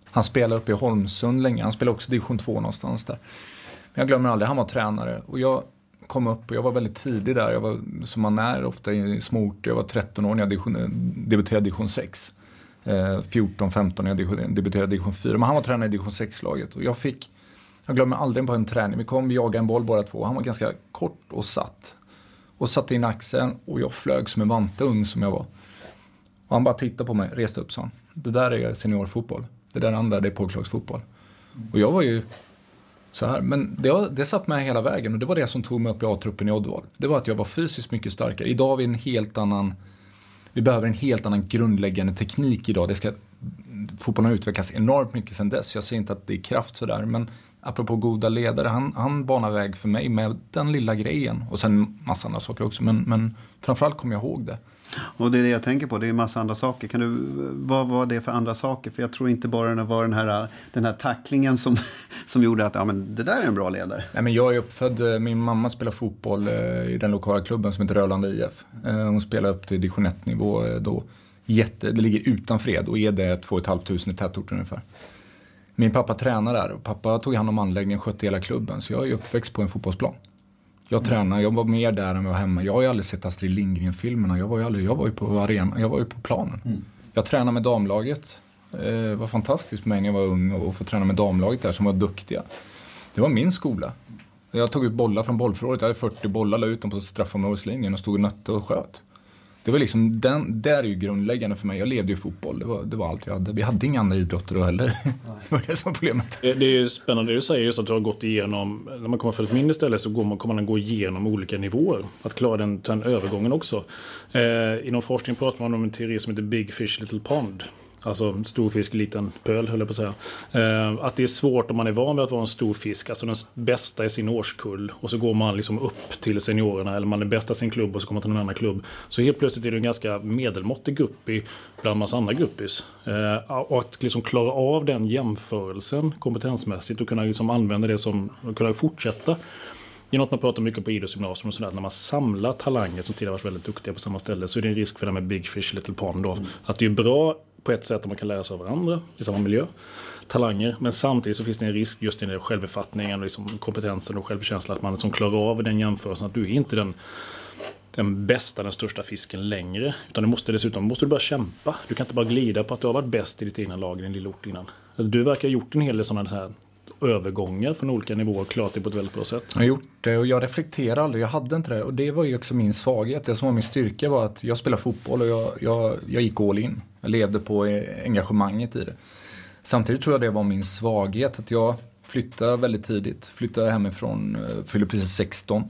Han spelade uppe i Holmsund länge, han spelade också division 2 någonstans där. Men jag glömmer aldrig, han var tränare och jag kom upp och jag var väldigt tidig där. Jag var, som man är ofta i småorter. Jag var 13 år när jag debuterade i division 6. Eh, 14-15 när jag debuterade i division 4. Men han var tränare i division 6-laget och jag fick, jag glömmer aldrig på en träning. Vi kom, vi jagade en boll båda två. Han var ganska kort och satt. Och satte in axeln och jag flög som en vante ung som jag var. Och han bara tittade på mig, reste upp sa Det där är seniorfotboll. Det där andra det är pojklagsfotboll. Och jag var ju så här. Men det, det satt med hela vägen och det var det som tog mig upp i A-truppen i Oddevall. Det var att jag var fysiskt mycket starkare. Idag har vi en helt annan, vi behöver en helt annan grundläggande teknik idag. Det ska, fotbollen har utvecklats enormt mycket sedan dess. Jag säger inte att det är kraft sådär, men apropå goda ledare, han, han banar väg för mig med den lilla grejen. Och sen massa andra saker också, men, men framförallt kommer jag ihåg det. Och det är det jag tänker på, det är en massa andra saker. Kan du, vad var det för andra saker? För jag tror inte bara det var den här, den här tacklingen som, som gjorde att ja, men det där är en bra ledare. Nej, men jag är uppfödd, eh, min mamma spelar fotboll eh, i den lokala klubben som heter Rölanda IF. Eh, hon spelar upp till division 1 nivå då. Jätte, det ligger utan fred och är det 2 500 i tätorten ungefär. Min pappa tränar där och pappa tog hand om anläggningen och skötte hela klubben. Så jag är uppväxt på en fotbollsplan. Jag tränar, jag var mer där än jag var hemma. Jag har ju aldrig sett Astrid Lindgren-filmerna. Jag var ju, aldrig, jag var ju på arenan, jag var ju på planen. Mm. Jag tränade med damlaget. Det var fantastiskt för mig när jag var ung och få träna med damlaget där som var duktiga. Det var min skola. Jag tog ut bollar från bollförrådet. Jag hade 40 bollar, la ut dem på straffområdeslinjen och stod och nötte och sköt. Det var liksom, den, där är ju grundläggande för mig. Jag levde ju fotboll, det var, det var allt jag hade. Vi hade inga andra idrotter då heller. det var det som var problemet. Det, det är ju spännande det du säger, just att du har gått igenom, när man kommer från ett mindre ställe så går man, kommer man gå igenom olika nivåer. Att klara den, den övergången också. Eh, inom forskning pratar man om en teori som heter Big Fish Little Pond. Alltså stor fisk, liten pöl höll jag på att säga. Eh, att det är svårt om man är van vid att vara en stor fisk, alltså den bästa i sin årskull. Och så går man liksom upp till seniorerna, eller man är bäst i sin klubb och så kommer man till en annan klubb. Så helt plötsligt är du en ganska medelmåttig guppy bland massa andra guppys. Eh, och att liksom klara av den jämförelsen kompetensmässigt och kunna liksom använda det som, och kunna fortsätta. Det är något man pratar mycket på idrottsgymnasium och sådär. När man samlar talanger som tidigare varit väldigt duktiga på samma ställe så är det en risk för det med Big Fish Little Pond. Då. Mm. Att det är bra på ett sätt att man kan lära sig av varandra i samma miljö. Talanger. Men samtidigt så finns det en risk just i den självuppfattningen, liksom kompetensen och självkänslan att man liksom klarar av den jämförelsen. Att du är inte den den bästa, den största fisken längre. Utan du måste dessutom måste du börja kämpa. Du kan inte bara glida på att du har varit bäst i ditt egna lag i din lilla ort innan. Alltså, du verkar ha gjort en hel del sådana här övergångar från olika nivåer och klarat det på ett väldigt bra sätt. Jag har gjort det och jag reflekterar aldrig, jag hade inte det. Och det var ju också min svaghet. Det som var min styrka var att jag spelade fotboll och jag, jag, jag gick all in. Jag levde på engagemanget i det. Samtidigt tror jag det var min svaghet, att jag flyttade väldigt tidigt. Flyttade hemifrån, eh, fyllde precis 16.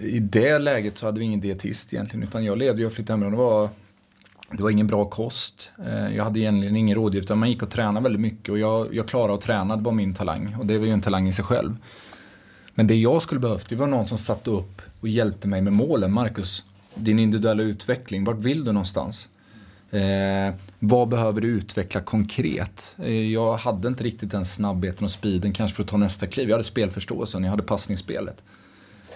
I det läget så hade vi ingen dietist egentligen, utan jag levde, jag flyttade hemifrån. Det var det var ingen bra kost. Eh, jag hade egentligen ingen rådgivare utan man gick och tränade väldigt mycket och jag, jag klarade att träna, det var min talang. Och det var ju en talang i sig själv. Men det jag skulle behövt, det var någon som satte upp och hjälpte mig med målen. Marcus, din individuella utveckling, vart vill du någonstans? Eh, vad behöver du utveckla konkret? Eh, jag hade inte riktigt den snabbheten och speeden kanske för att ta nästa kliv. Jag hade spelförståelsen, jag hade passningsspelet.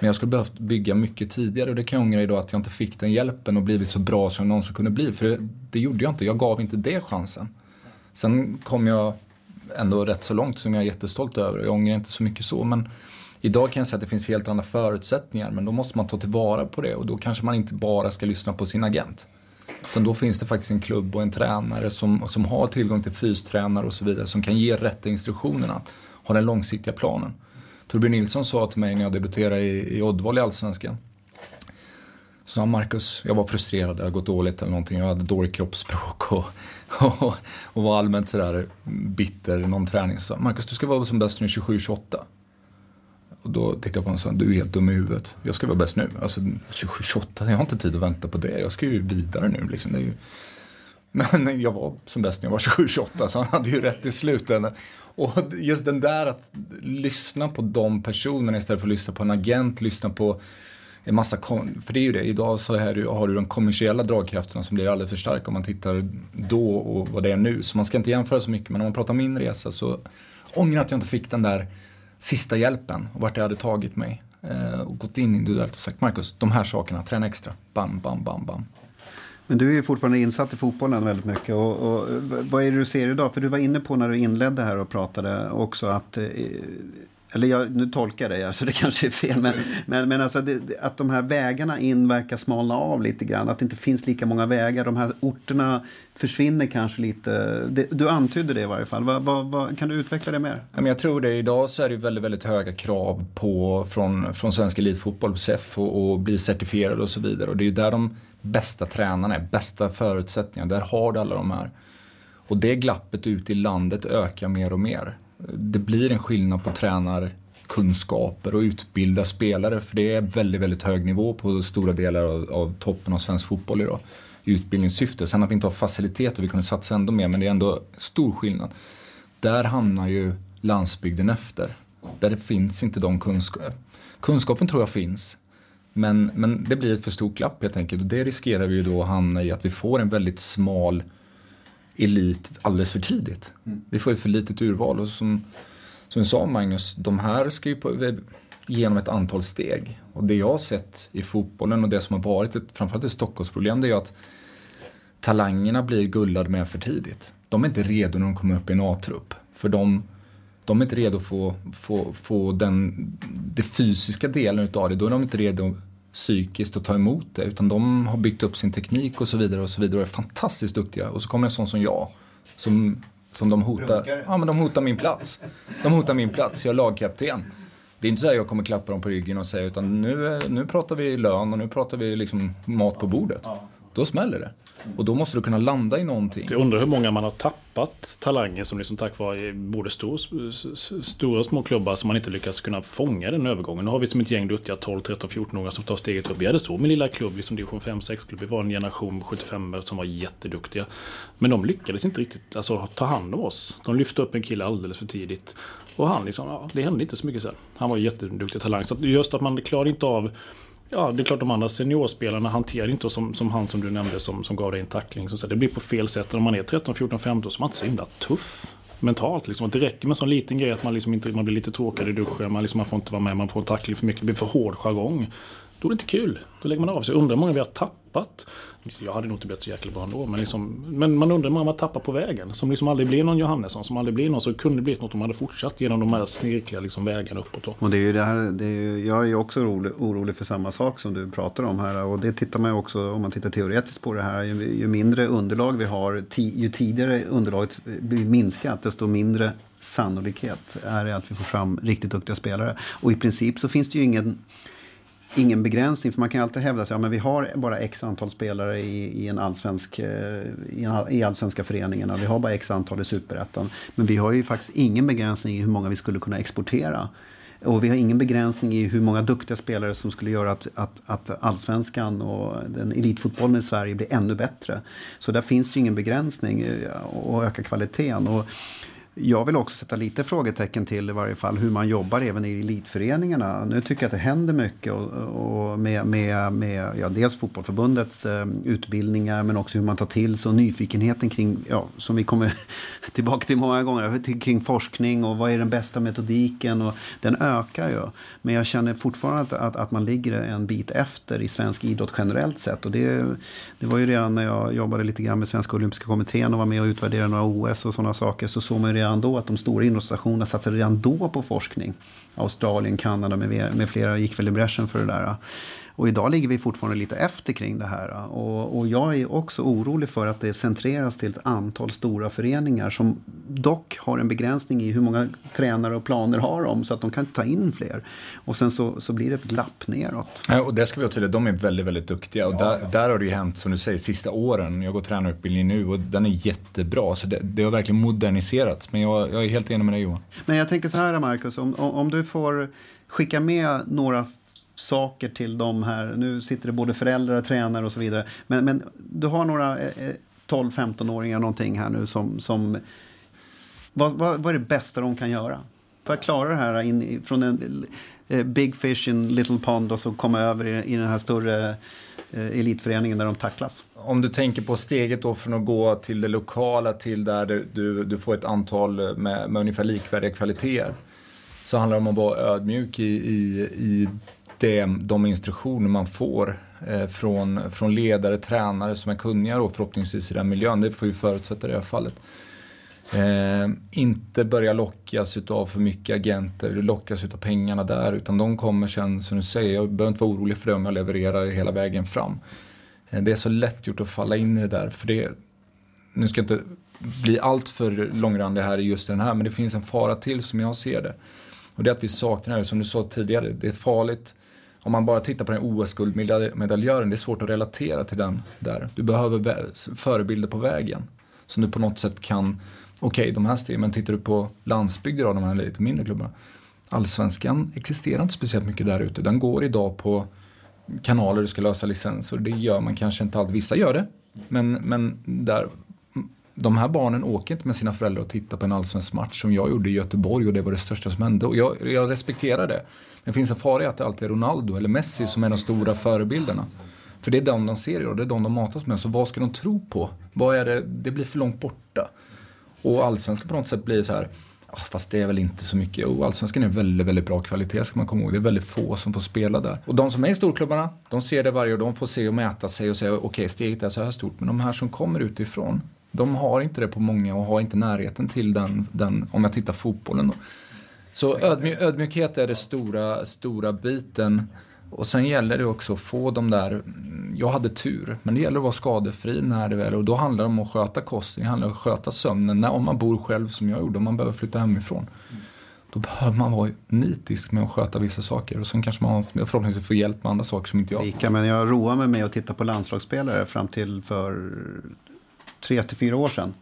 Men jag skulle behövt bygga mycket tidigare och det kan jag ångra idag att jag inte fick den hjälpen och blivit så bra som jag någonsin kunde bli. För det, det gjorde jag inte, jag gav inte det chansen. Sen kom jag ändå rätt så långt som jag är jättestolt över och jag ångrar inte så mycket så. Men idag kan jag säga att det finns helt andra förutsättningar men då måste man ta tillvara på det och då kanske man inte bara ska lyssna på sin agent. Utan då finns det faktiskt en klubb och en tränare som, som har tillgång till fystränare och så vidare som kan ge rätta instruktionerna, ha den långsiktiga planen. Torbjörn Nilsson sa till mig när jag debuterade i, i Oddvall i Allsvenskan. Sa Marcus, jag var frustrerad, det hade gått dåligt eller någonting. Jag hade dåligt kroppsspråk och, och, och var allmänt sådär bitter någon träning. Så Marcus, du ska vara som bäst nu 27-28. Och då tittade jag på honom och sa, du är helt dum i huvudet. Jag ska vara bäst nu. Alltså 27-28, jag har inte tid att vänta på det. Jag ska ju vidare nu liksom. Det är ju... Men jag var som bäst när jag var 27-28 så han hade ju rätt i slutändan. Och just den där att lyssna på de personerna istället för att lyssna på en agent, lyssna på en massa, för det är ju det, idag så här, har du de kommersiella dragkrafterna som blir alldeles för starka om man tittar då och vad det är nu. Så man ska inte jämföra så mycket, men om man pratar om min resa så ångrar att jag inte fick den där sista hjälpen och vart det hade tagit mig. Eh, och gått in individuellt och sagt Marcus, de här sakerna, träna extra. Bam, bam, bam, bam. Men du är ju fortfarande insatt i fotbollen väldigt mycket. Och, och, vad är det du ser idag? För du var inne på när du inledde här och pratade också att eh, eller jag, nu tolkar jag dig, alltså det kanske är fel, men, men, men alltså det, att de här vägarna in verkar smalna av lite grann. Att det inte finns lika många vägar. De här orterna försvinner kanske lite. Det, du antydde det i varje fall. Va, va, va, kan du utveckla det mer? Jag tror det. Idag så är det väldigt, väldigt höga krav på, från, från svensk elitfotboll, SEF, och, och bli certifierad och så vidare. Och det är ju där de bästa tränarna är, bästa förutsättningarna. Där har du alla de här. Och det glappet ute i landet ökar mer och mer det blir en skillnad på tränarkunskaper och utbilda spelare. För det är väldigt, väldigt hög nivå på stora delar av, av toppen av svensk fotboll idag. I utbildningssyfte. Sen att vi inte har facilitet och vi kunde satsa ändå mer, men det är ändå stor skillnad. Där hamnar ju landsbygden efter. Där det finns inte de kunskaperna. Kunskapen tror jag finns. Men, men det blir ett för stort glapp helt enkelt. Och det riskerar vi ju då att hamna i att vi får en väldigt smal elit alldeles för tidigt. Mm. Vi får ett för litet urval och som, som du sa Magnus, de här ska ju på, genom ett antal steg. Och det jag har sett i fotbollen och det som har varit ett, framförallt ett Stockholmsproblem det är ju att talangerna blir gullade med för tidigt. De är inte redo när de kommer upp i en A-trupp. För de, de är inte redo att få, få, få den, den fysiska delen utav det. Då är de inte redo psykiskt att ta emot det. Utan de har byggt upp sin teknik och så vidare och så vidare och är fantastiskt duktiga. Och så kommer en sån som jag. Som, som de hotar. Ja men de hotar min plats. De hotar min plats, jag är lagkapten. Det är inte så att jag kommer klappa dem på ryggen och säga utan nu, nu pratar vi lön och nu pratar vi liksom mat på bordet. Då smäller det. Och då måste du kunna landa i någonting. Jag undrar hur många man har tappat talanger som liksom tack vare både stor, stora och små klubbar som man inte lyckats kunna fånga den övergången. Nu har vi som ett gäng duktiga 12, 13, 14-åringar som tar steget upp. Vi hade så med lilla klubb, liksom division 5-6-klubb. Vi var en generation 75 som var jätteduktiga. Men de lyckades inte riktigt alltså, ta hand om oss. De lyfte upp en kille alldeles för tidigt. Och han liksom, ja, det hände inte så mycket sen. Han var jätteduktig talang. Så just att man klarade inte av Ja, det är klart de andra seniorspelarna hanterar inte som, som han som du nämnde som, som gav dig en tackling. Så det blir på fel sätt. Om man är 13, 14, 15 så är man inte så himla tuff mentalt. Liksom. Det räcker med en sån liten grej att man, liksom inte, man blir lite tråkig i duschen. Man, liksom, man får inte vara med, man får en tackling för mycket. Det blir för hård jargong då är det inte kul. Då lägger man av sig. Undrar hur många vi har tappat. Jag hade nog inte blivit så jäkla bra ändå. Men, liksom, men man undrar hur många man tappar på vägen. Som liksom aldrig blir någon Johannesson. Som aldrig blir någon som kunde blivit något om man hade fortsatt genom de här snirkliga liksom, vägarna uppåt. Då. Och det är ju det här, det är ju, jag är ju också orolig, orolig för samma sak som du pratar om här. Och det tittar man ju också, om man tittar teoretiskt på det här. Ju, ju mindre underlag vi har, ti, ju tidigare underlaget blir minskat, desto mindre sannolikhet är det att vi får fram riktigt duktiga spelare. Och i princip så finns det ju ingen ingen begränsning. För man kan alltid hävda att ja, vi har bara x antal spelare i, i, en allsvensk, eh, i, en, i allsvenska föreningarna. Vi har bara x antal i superettan. Men vi har ju faktiskt ingen begränsning i hur många vi skulle kunna exportera. Och vi har ingen begränsning i hur många duktiga spelare som skulle göra att, att, att allsvenskan och den elitfotbollen i Sverige blir ännu bättre. Så där finns det ju ingen begränsning eh, och öka kvaliteten. Och jag vill också sätta lite frågetecken till i varje fall hur man jobbar även i elitföreningarna. Nu tycker jag att det händer mycket och, och med, med, med ja, dels fotbollförbundets eh, utbildningar men också hur man tar till sig och nyfikenheten kring, ja, som vi kommer tillbaka till många gånger, kring forskning och vad är den bästa metodiken och den ökar ju. Men jag känner fortfarande att, att, att man ligger en bit efter i svensk idrott generellt sett och det, det var ju redan när jag jobbade lite grann med Svenska Olympiska Kommittén och var med och utvärderade några OS och sådana saker så såg man ju redan då att de stora idrottsstationerna satsade redan då på forskning. Australien, Kanada med, med flera gick väl i bräschen för det där. Och idag ligger vi fortfarande lite efter kring det här. Och, och, jag är också orolig för att det centreras till ett antal stora föreningar som dock har en begränsning i hur många tränare och planer har de så att de kan ta in fler. Och sen så, så blir det ett glapp neråt. Ja, och det ska vi vara tydliga, de är väldigt, väldigt duktiga. Och där, där har det ju hänt, som du säger, sista åren. Jag går tränarutbildning nu och den är jättebra. Så det, det har verkligen moderniserats. Men jag, jag är helt enig med dig Johan. Men jag tänker så här Marcus, om, om du får skicka med några saker till de här. Nu sitter det både föräldrar, tränare och så vidare. Men, men du har några eh, eh, 12-15-åringar någonting här nu som... som vad, vad, vad, är det bästa de kan göra? För att klara det här in, från en eh, big fish in little pond och så komma över i, i den här större elitföreningen där de tacklas. Om du tänker på steget då från att gå till det lokala till där du, du får ett antal med, med ungefär likvärdiga kvaliteter. Så handlar det om att vara ödmjuk i, i, i det, eh, de instruktioner man får eh, från, från ledare, tränare som är kunniga då, förhoppningsvis i den miljön. Det får vi förutsätta i det här fallet. Eh, inte börja lockas av för mycket agenter, lockas av pengarna där. Utan de kommer sen, som du säger, jag behöver inte vara orolig för det om jag levererar hela vägen fram. Eh, det är så lätt gjort att falla in i det där. För det, nu ska jag inte bli allt för långrandig här i just den här, men det finns en fara till som jag ser det. Och det är att vi saknar det, som du sa tidigare, det är farligt om man bara tittar på den OS-guldmedaljören, det är svårt att relatera till den där. Du behöver förebilder på vägen. Som du på något sätt kan, okej okay, de här stegen, men tittar du på landsbygder av de här lite mindre klubbarna. Allsvenskan existerar inte speciellt mycket där ute. Den går idag på kanaler du ska lösa licenser. Det gör man kanske inte alltid. Vissa gör det. Men, men där, de här barnen åker inte med sina föräldrar och tittar på en allsvensk match som jag gjorde i Göteborg och det var det största som hände. Och jag, jag respekterar det. Men det finns en fara i att det alltid är Ronaldo eller Messi som är de stora förebilderna. För det är de de ser och det är de de matas med. Så vad ska de tro på? Vad är det? Det blir för långt borta. Och allsvenskan på något sätt blir så här, ah, fast det är väl inte så mycket. Och allsvenskan är väldigt, väldigt bra kvalitet ska man komma ihåg. Det är väldigt få som får spela där. Och de som är i storklubbarna, de ser det varje år. De får se och mäta sig och säga okej, okay, steget är så här stort. Men de här som kommer utifrån, de har inte det på många och har inte närheten till den, den om jag tittar fotbollen. Då. Så ödmjuk, ödmjukhet är det stora, stora biten. Och sen gäller det också att få de där, jag hade tur, men det gäller att vara skadefri när det väl och då handlar det om att sköta kosten, det handlar om att sköta sömnen. När, om man bor själv som jag gjorde, om man behöver flytta hemifrån. Då behöver man vara nitisk med att sköta vissa saker och sen kanske man förhoppningsvis får hjälp med andra saker som inte jag får. Men jag roar mig med att titta på landslagsspelare fram till för tre till fyra år sedan.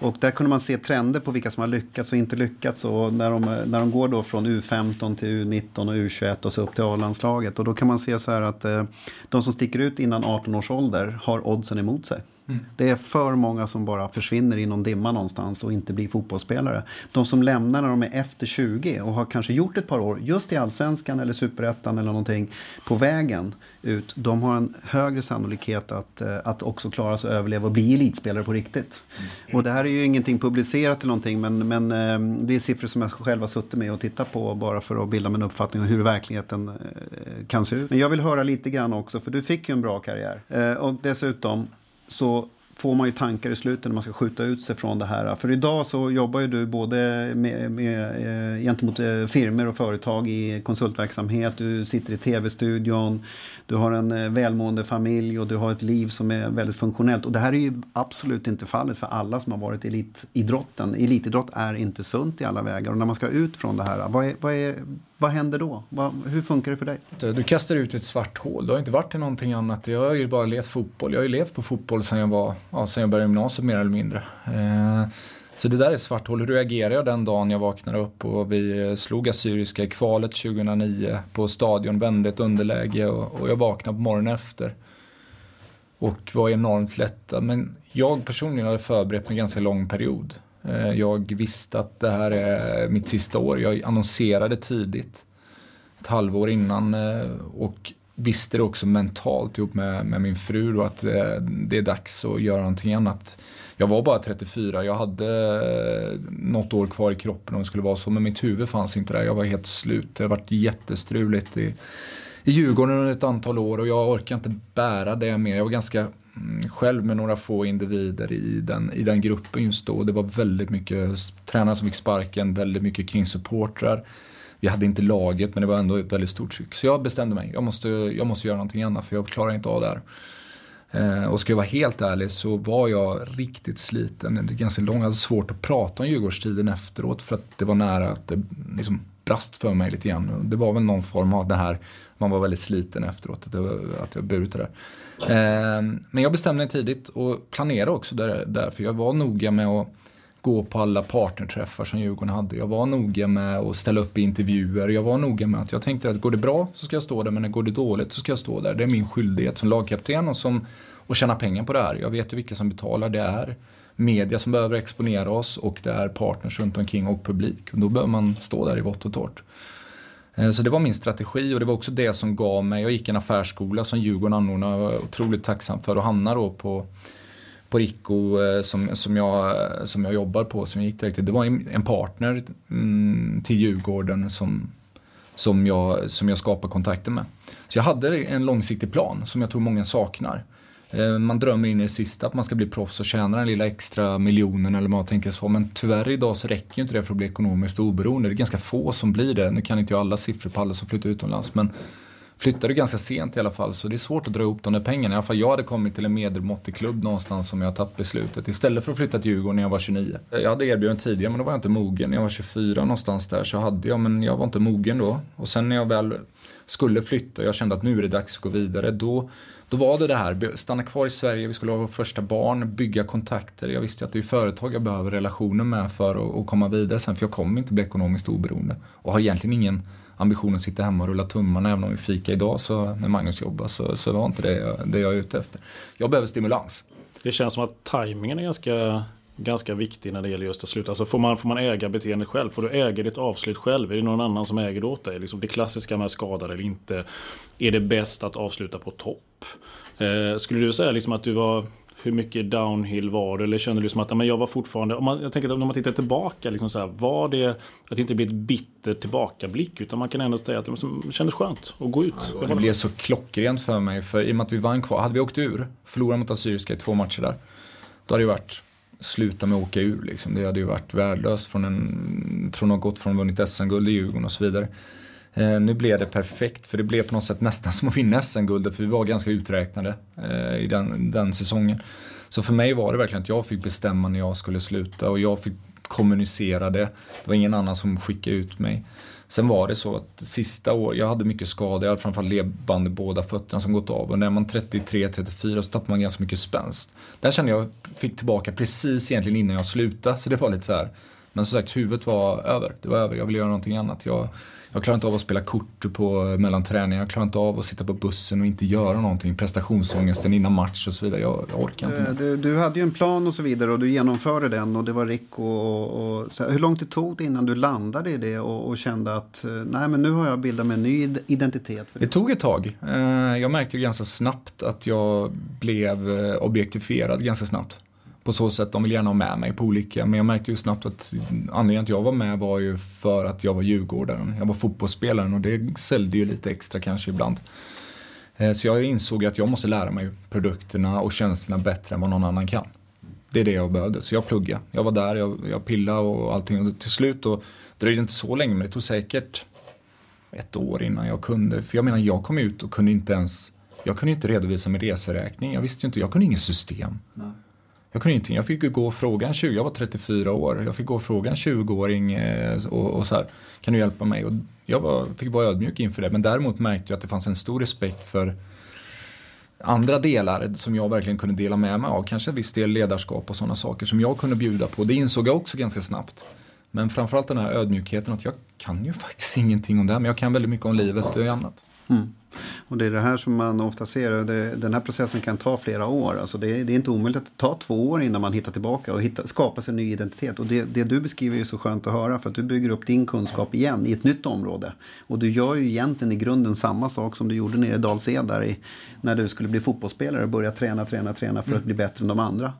Och där kunde man se trender på vilka som har lyckats och inte lyckats. Och när, de, när de går då från U15 till U19 och U21 och så upp till A-landslaget. Och då kan man se så här att eh, de som sticker ut innan 18 års ålder har oddsen emot sig. Mm. Det är för många som bara försvinner i någon dimma någonstans och inte blir fotbollsspelare. De som lämnar när de är efter 20 och har kanske gjort ett par år just i allsvenskan eller superettan eller någonting på vägen ut. De har en högre sannolikhet att, eh, att också klara sig och överleva och bli elitspelare på riktigt. Mm. Och det här är ju ingenting publicerat eller någonting men, men eh, det är siffror som jag själv har suttit med och tittat på bara för att bilda mig en uppfattning om hur verkligheten eh, kan se ut. Men jag vill höra lite grann också för du fick ju en bra karriär. Och dessutom så får man ju tankar i slutet när man ska skjuta ut sig från det här. För idag så jobbar ju du både med, med, eh, gentemot eh, firmer och företag i konsultverksamhet. Du sitter i tv-studion, du har en eh, välmående familj och du har ett liv som är väldigt funktionellt. Och det här är ju absolut inte fallet för alla som har varit i elitidrotten. Elitidrott är inte sunt i alla vägar. Och när man ska ut från det här, vad, är, vad, är, vad händer då? Vad, hur funkar det för dig? Du kastar ut ett svart hål. Du har inte varit i någonting annat. Jag har ju bara levt fotboll. Jag har ju levt på fotboll sedan jag, var, ja, sedan jag började gymnasiet mer eller mindre. Eh, så det där är ett svart hål. Hur reagerade jag den dagen jag vaknade upp och vi slog Assyriska i kvalet 2009 på stadion, vände ett underläge och, och jag vaknade på morgonen efter. Och var enormt lättad. Men jag personligen hade förberett mig ganska lång period. Eh, jag visste att det här är mitt sista år. Jag annonserade tidigt, ett halvår innan eh, och visste det också mentalt ihop med, med min fru då att eh, det är dags att göra någonting annat. Jag var bara 34, jag hade något år kvar i kroppen om det skulle vara så, men mitt huvud fanns inte där. Jag var helt slut. Det har varit jättestruligt i, i Djurgården under ett antal år och jag orkar inte bära det mer. Jag var ganska Mm, själv med några få individer i den, i den gruppen just då. Det var väldigt mycket tränare som fick sparken, väldigt mycket kring supportrar. Vi hade inte laget men det var ändå ett väldigt stort tryck. Så jag bestämde mig, jag måste, jag måste göra någonting annat för jag klarar inte av det här. Eh, och ska jag vara helt ärlig så var jag riktigt sliten. Det är ganska långt, jag hade svårt att prata om Djurgårdstiden efteråt för att det var nära att det liksom brast för mig lite grann. Det var väl någon form av det här, man var väldigt sliten efteråt, att, att jag burit det där. Ehm, men jag bestämde mig tidigt och planerade också där, därför. Jag var noga med att gå på alla partnerträffar som Djurgården hade. Jag var noga med att ställa upp i intervjuer. Jag var noga med att jag tänkte att går det bra så ska jag stå där, men går det dåligt så ska jag stå där. Det är min skyldighet som lagkapten och som att tjäna pengar på det här. Jag vet ju vilka som betalar. Det är media som behöver exponera oss och det är partners runt omkring och publik. Och då behöver man stå där i vått och torrt. Eh, så det var min strategi och det var också det som gav mig, jag gick en affärsskola som Djurgården anordnade och var otroligt tacksam för att hamna då på, på Rico eh, som, som, jag, som jag jobbar på, som jag gick direkt till. Det var en partner mm, till Djurgården som, som, jag, som jag skapade kontakten med. Så jag hade en långsiktig plan som jag tror många saknar. Eh, man drömmer in i det sista att man ska bli proffs och tjäna den lilla extra miljonen eller vad man tänker så. Men tyvärr idag så räcker ju inte det för att bli ekonomiskt oberoende. Det är ganska få som blir det. Nu kan inte jag alla siffror på alla som flyttar utomlands. Men flyttade ganska sent i alla fall så det är svårt att dra ihop de där pengarna. I alla fall jag hade kommit till en medelmåttig klubb någonstans som jag tappat beslutet. Istället för att flytta till Djurgården när jag var 29. Jag hade erbjudit tidigare men då var jag inte mogen. När jag var 24 någonstans där så hade jag men jag var inte mogen då. Och sen när jag väl skulle flytta och jag kände att nu är det dags att gå vidare. Då då var det det här, stanna kvar i Sverige, vi skulle ha vårt första barn, bygga kontakter. Jag visste ju att det är företag jag behöver relationer med för att komma vidare sen, för jag kommer inte bli ekonomiskt oberoende. Och har egentligen ingen ambition att sitta hemma och rulla tummarna, även om vi fika idag så, när Magnus jobbar, så, så var inte det jag, det jag är ute efter. Jag behöver stimulans. Det känns som att tajmingen är ganska ganska viktig när det gäller just att sluta. Alltså får man, får man äga beteendet själv? Får du äga ditt avslut själv? Är det någon annan som äger det åt dig? Liksom det klassiska med skadad eller inte. Är det bäst att avsluta på topp? Eh, skulle du säga liksom att du var hur mycket downhill var det? Eller kände du som att men jag var fortfarande... Om man, jag tänker att om man tittar tillbaka, liksom så här, var det att det inte blir ett bittert tillbakablick? Utan man kan ändå säga att det liksom kändes skönt att gå ut. Ja, det blev så klockrent för mig. För i och med att vi vann kvar, hade vi åkt ur, förlorat mot Assyriska i två matcher där. Då hade det varit sluta med att åka ur. Liksom. Det hade ju varit värdelöst från, en, från att ha gått från att vunnit SM-guld i Djurgården och så vidare. Eh, nu blev det perfekt för det blev på något sätt nästan som att vinna SM-guldet för vi var ganska uträknade eh, i den, den säsongen. Så för mig var det verkligen att jag fick bestämma när jag skulle sluta och jag fick kommunicera det. Det var ingen annan som skickade ut mig. Sen var det så att sista år, jag hade mycket skador, jag hade framförallt ledband i båda fötterna som gått av. Och när man 33-34 så tappar man ganska mycket spänst. Den kände jag fick tillbaka precis egentligen innan jag slutade, så det var lite så här men som sagt, huvudet var över. Det var över, jag ville göra någonting annat. Jag, jag klarar inte av att spela kort på, mellan träningar. Jag klarar inte av att sitta på bussen och inte göra någonting. Prestationsångesten innan match och så vidare. Jag, jag orkar inte. Eh, du, du, hade ju en plan och så vidare och du genomförde den och det var Rick och, och så Hur långt det tog det innan du landade i det och, och, kände att eh, nej men nu har jag bildat mig en ny identitet? Det tog ett tag. Eh, jag märkte ju ganska snabbt att jag blev objektifierad ganska snabbt på så sätt, de vill gärna ha med mig på olika, men jag märkte ju snabbt att anledningen att jag var med var ju för att jag var djurgårdaren. Jag var fotbollsspelaren och det säljde ju lite extra kanske ibland. Eh, så jag insåg att jag måste lära mig produkterna och tjänsterna bättre än vad någon annan kan. Det är det jag behövde, så jag pluggade. Jag var där, jag, jag pillade och allting. Och till slut då dröjde inte så länge, men det tog säkert ett år innan jag kunde. För jag menar, jag kom ut och kunde inte ens, jag kunde inte redovisa min reseräkning. Jag visste ju inte, jag kunde inget system. Nej. Jag kunde ingenting. Jag fick gå och fråga en 20, jag var 34 år. Jag fick gå och fråga en 20-åring eh, och, och, så här, kan du hjälpa mig? Och jag var, fick vara ödmjuk inför det. Men däremot märkte jag att det fanns en stor respekt för andra delar som jag verkligen kunde dela med mig av. Kanske en viss del ledarskap och sådana saker som jag kunde bjuda på. Det insåg jag också ganska snabbt. Men framförallt den här ödmjukheten att jag kan ju faktiskt ingenting om det här men jag kan väldigt mycket om livet och annat. Mm. Och det är det här som man ofta ser. Det, den här processen kan ta flera år. Alltså det, det, är inte omöjligt att det tar två år innan man hittar tillbaka och hitta, skapar sig en ny identitet. Och det, det, du beskriver är så skönt att höra för att du bygger upp din kunskap igen i ett nytt område. Och du gör ju egentligen i grunden samma sak som du gjorde nere i Dals-Ed där när du skulle bli fotbollsspelare och börja träna, träna, träna för att bli bättre än de andra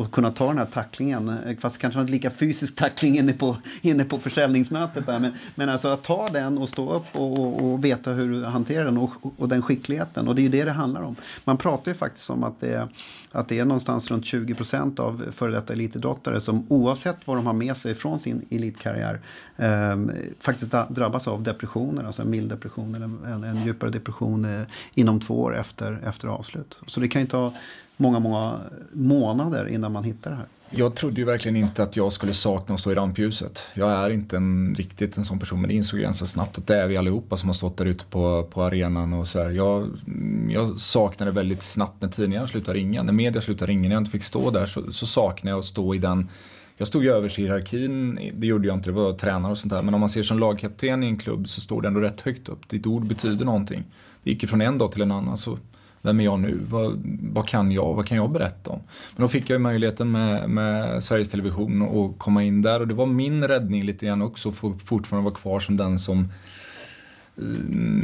och kunna ta den här tacklingen. Eh, fast kanske inte lika fysisk tackling inne på, inne på försäljningsmötet. Där. Men, men alltså att ta den och stå upp och, och, och veta hur du hanterar den och, och, den skickligheten. Och det är ju det det handlar om. Man pratar ju faktiskt om att det, att det är någonstans runt 20 procent av före detta elitidrottare som oavsett vad de har med sig från sin elitkarriär eh, faktiskt drabbas av depressioner, alltså en mild depression eller en, en djupare depression eh, inom två år efter, efter avslut. Så det kan ju ta många, många månader innan man hittar det här. Jag trodde ju verkligen inte att jag skulle sakna att stå i rampljuset. Jag är inte en, riktigt en sån person, men det insåg jag ganska snabbt att det är vi allihopa som har stått där ute på, på arenan och så här. Jag, jag saknade väldigt snabbt när tidningarna slutade ringa, när media slutade ringa, när jag inte fick stå där så, så saknade jag att stå i den jag stod ju överst i hierarkin, det gjorde jag inte, det var tränare och sånt där. Men om man ser som lagkapten i en klubb så står det ändå rätt högt upp. Ditt ord betyder någonting. Det gick ju från en dag till en annan. Så vem är jag nu? Vad, vad, kan jag? Vad kan jag berätta om? Men då fick jag ju möjligheten med, med Sveriges Television att komma in där och det var min räddning lite grann också att fortfarande vara kvar som den som eh,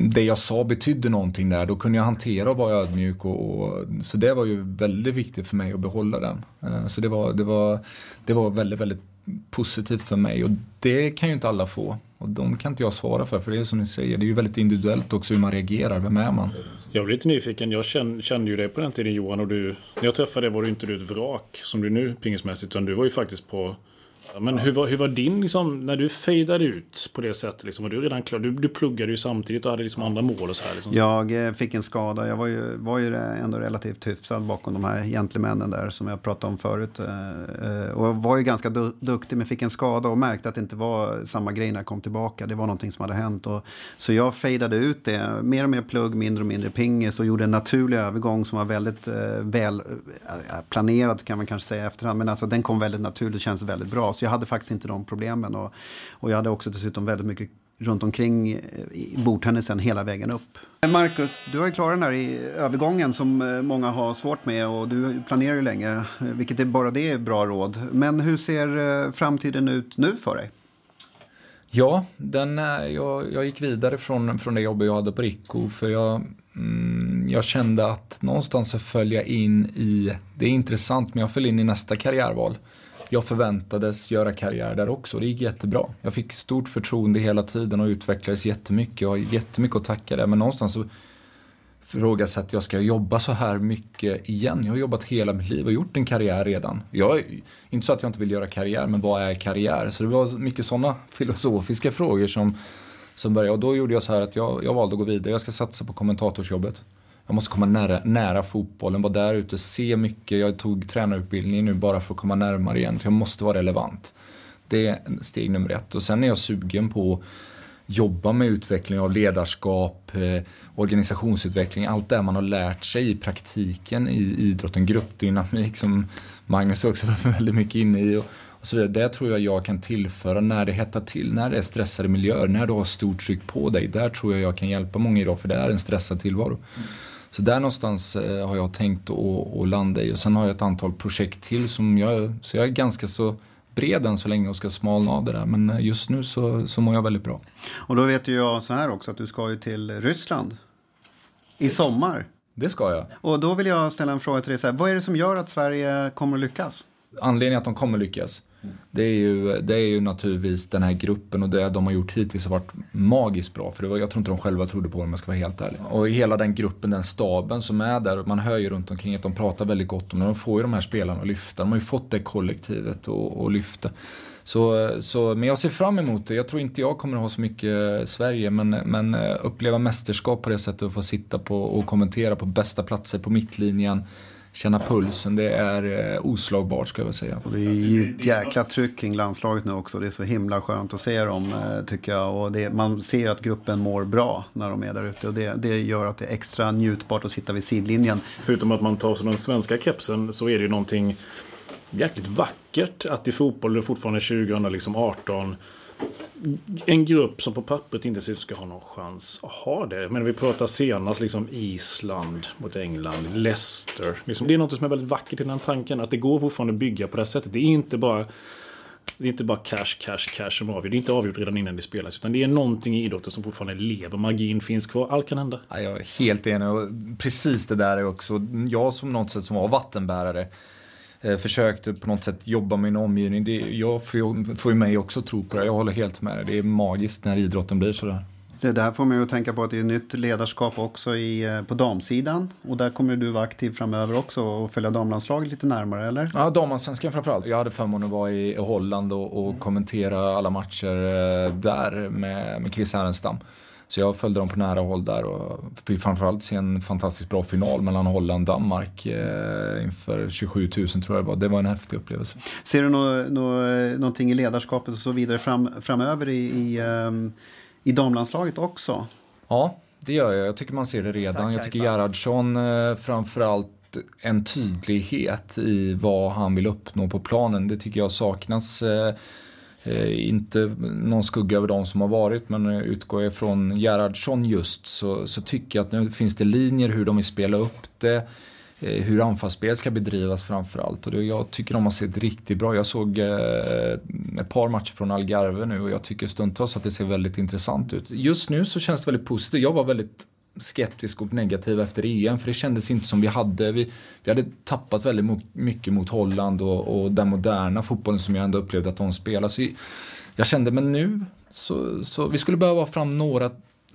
det jag sa betydde någonting där. Då kunde jag hantera och vara ödmjuk. Och, och, så det var ju väldigt viktigt för mig att behålla den. Eh, så det var, det var, det var väldigt, väldigt positivt för mig och det kan ju inte alla få. Och de kan inte jag svara för, för det är som ni säger, det är ju väldigt individuellt också hur man reagerar. Vem är man? Jag blir lite nyfiken. Jag kände, kände ju dig på den tiden Johan och du, när jag träffade dig var du inte du ett vrak som du är nu pingismässigt, utan du var ju faktiskt på men hur var, hur var din, liksom, när du fejdade ut på det sättet? Liksom, var du redan klar? Du, du pluggade ju samtidigt och hade liksom andra mål och så här. Liksom. Jag eh, fick en skada. Jag var ju, var ju ändå relativt hyfsad bakom de här gentlemännen där som jag pratade om förut. Eh, eh, och var ju ganska du, duktig men fick en skada och märkte att det inte var samma grej när jag kom tillbaka. Det var någonting som hade hänt. Och, så jag fejdade ut det. Mer och mer plugg, mindre och mindre pingis och gjorde en naturlig övergång som var väldigt eh, väl eh, eh, planerad kan man kanske säga efterhand. Men alltså den kom väldigt naturligt och känns väldigt bra. Så jag hade faktiskt inte de problemen. Och, och jag hade också dessutom väldigt mycket runt omkring eh, bordtennisen hela vägen upp. Marcus, du har ju klarat den här i övergången som eh, många har svårt med och du planerar ju länge, eh, vilket är bara det är bra råd. Men hur ser framtiden ut nu för dig? Ja, den, jag, jag gick vidare från, från det jobb jag hade på Rico för jag, mm, jag kände att någonstans så föll jag in i, det är intressant men jag föll in i nästa karriärval jag förväntades göra karriär där också. Det gick jättebra. Jag fick stort förtroende hela tiden och utvecklades jättemycket. Jag har jättemycket att tacka det. Men någonstans så ifrågasätter jag, ska jag jobba så här mycket igen? Jag har jobbat hela mitt liv och gjort en karriär redan. Jag, inte så att jag inte vill göra karriär, men vad är karriär? Så det var mycket sådana filosofiska frågor som, som började. Och då gjorde jag så här att jag, jag valde att gå vidare. Jag ska satsa på kommentatorsjobbet. Jag måste komma nära, nära fotbollen, vara där ute, se mycket. Jag tog tränarutbildning nu bara för att komma närmare igen. Så jag måste vara relevant. Det är steg nummer ett. Och sen är jag sugen på att jobba med utveckling av ledarskap, eh, organisationsutveckling, allt det man har lärt sig i praktiken i idrotten, gruppdynamik som Magnus också var väldigt mycket inne i. Och, och så vidare. Det tror jag jag kan tillföra när det hettar till, när det är stressade miljöer, när du har stort tryck på dig. Där tror jag jag kan hjälpa många idag för det är en stressad tillvaro. Mm. Så där någonstans eh, har jag tänkt att landa i och sen har jag ett antal projekt till som jag, så jag är ganska så bred än så länge och ska smalna av det där. Men eh, just nu så, så mår jag väldigt bra. Och då vet ju jag så här också att du ska ju till Ryssland i sommar. Det ska jag. Och då vill jag ställa en fråga till dig. Så här, vad är det som gör att Sverige kommer att lyckas? Anledningen att de kommer lyckas det är, ju, det är ju naturligtvis den här gruppen och det de har gjort hittills har varit magiskt bra. För det var, jag tror inte de själva trodde på det om jag ska vara helt ärlig. Och hela den gruppen, den staben som är där, man hör ju runt omkring att de pratar väldigt gott om det. De får ju de här spelarna att lyfta. De har ju fått det kollektivet att lyfta. Så, så, men jag ser fram emot det. Jag tror inte jag kommer att ha så mycket Sverige, men, men eh, uppleva mästerskap på det sättet och få sitta på och kommentera på bästa platser på mittlinjen känna pulsen. Det är eh, oslagbart ska jag säga. Och det är ju ett jäkla tryck kring landslaget nu också. Det är så himla skönt att se dem eh, tycker jag. Och det, man ser att gruppen mår bra när de är där ute. Och det, det gör att det är extra njutbart att sitta vid sidlinjen. Förutom att man tar sig den svenska kepsen så är det ju någonting jäkligt vackert att i fotboll, det är fortfarande 2018, liksom en grupp som på pappret inte ser ut ska ha någon chans att ha det. Men vi pratar senast liksom Island mot England, Leicester. Liksom, det är något som är väldigt vackert i den tanken. Att det går fortfarande att bygga på det här sättet. Det är inte bara det är inte bara cash, cash, cash som avgör. Det är inte avgjort redan innan det spelas. Utan det är någonting i idrotten som fortfarande lever. Magin finns kvar. Allt kan hända. Ja, jag är helt enig. Och precis det där är också, jag som något sätt som var vattenbärare eh, försökte på något sätt jobba med min omgivning. Det, jag får, får ju mig också tro på det. Jag håller helt med. Det är magiskt när idrotten blir sådär. Det där får man ju tänka på att det är nytt ledarskap också i, eh, på damsidan. Och där kommer du vara aktiv framöver också och följa damlandslaget lite närmare, eller? Ja, damallsvenskan framförallt. Jag hade förmånen att vara i Holland och, och kommentera alla matcher eh, där med, med Chris Härenstam. Så jag följde dem på nära håll där och fick framförallt se en fantastiskt bra final mellan Holland och Danmark eh, inför 27 000 tror jag det var. Det var en häftig upplevelse. Ser du nå, nå, någonting i ledarskapet och så vidare fram, framöver i, i, um, i damlandslaget också? Ja, det gör jag. Jag tycker man ser det redan. Tack, jag tycker Gerhardsson eh, framförallt en tydlighet i vad han vill uppnå på planen. Det tycker jag saknas. Eh, Eh, inte någon skugga över de som har varit men utgår jag från Gerhardsson just så, så tycker jag att nu finns det linjer hur de vill spela upp det. Eh, hur anfallsspel ska bedrivas framförallt. Och det, jag tycker de har sett riktigt bra. Jag såg eh, ett par matcher från Algarve nu och jag tycker stundtals att det ser väldigt intressant ut. Just nu så känns det väldigt positivt. Jag var väldigt skeptisk och negativ efter EM för det kändes inte som vi hade. Vi, vi hade tappat väldigt mycket mot Holland och, och den moderna fotbollen som jag ändå upplevde att de spelade. Så jag kände, men nu så, så vi skulle behöva fram några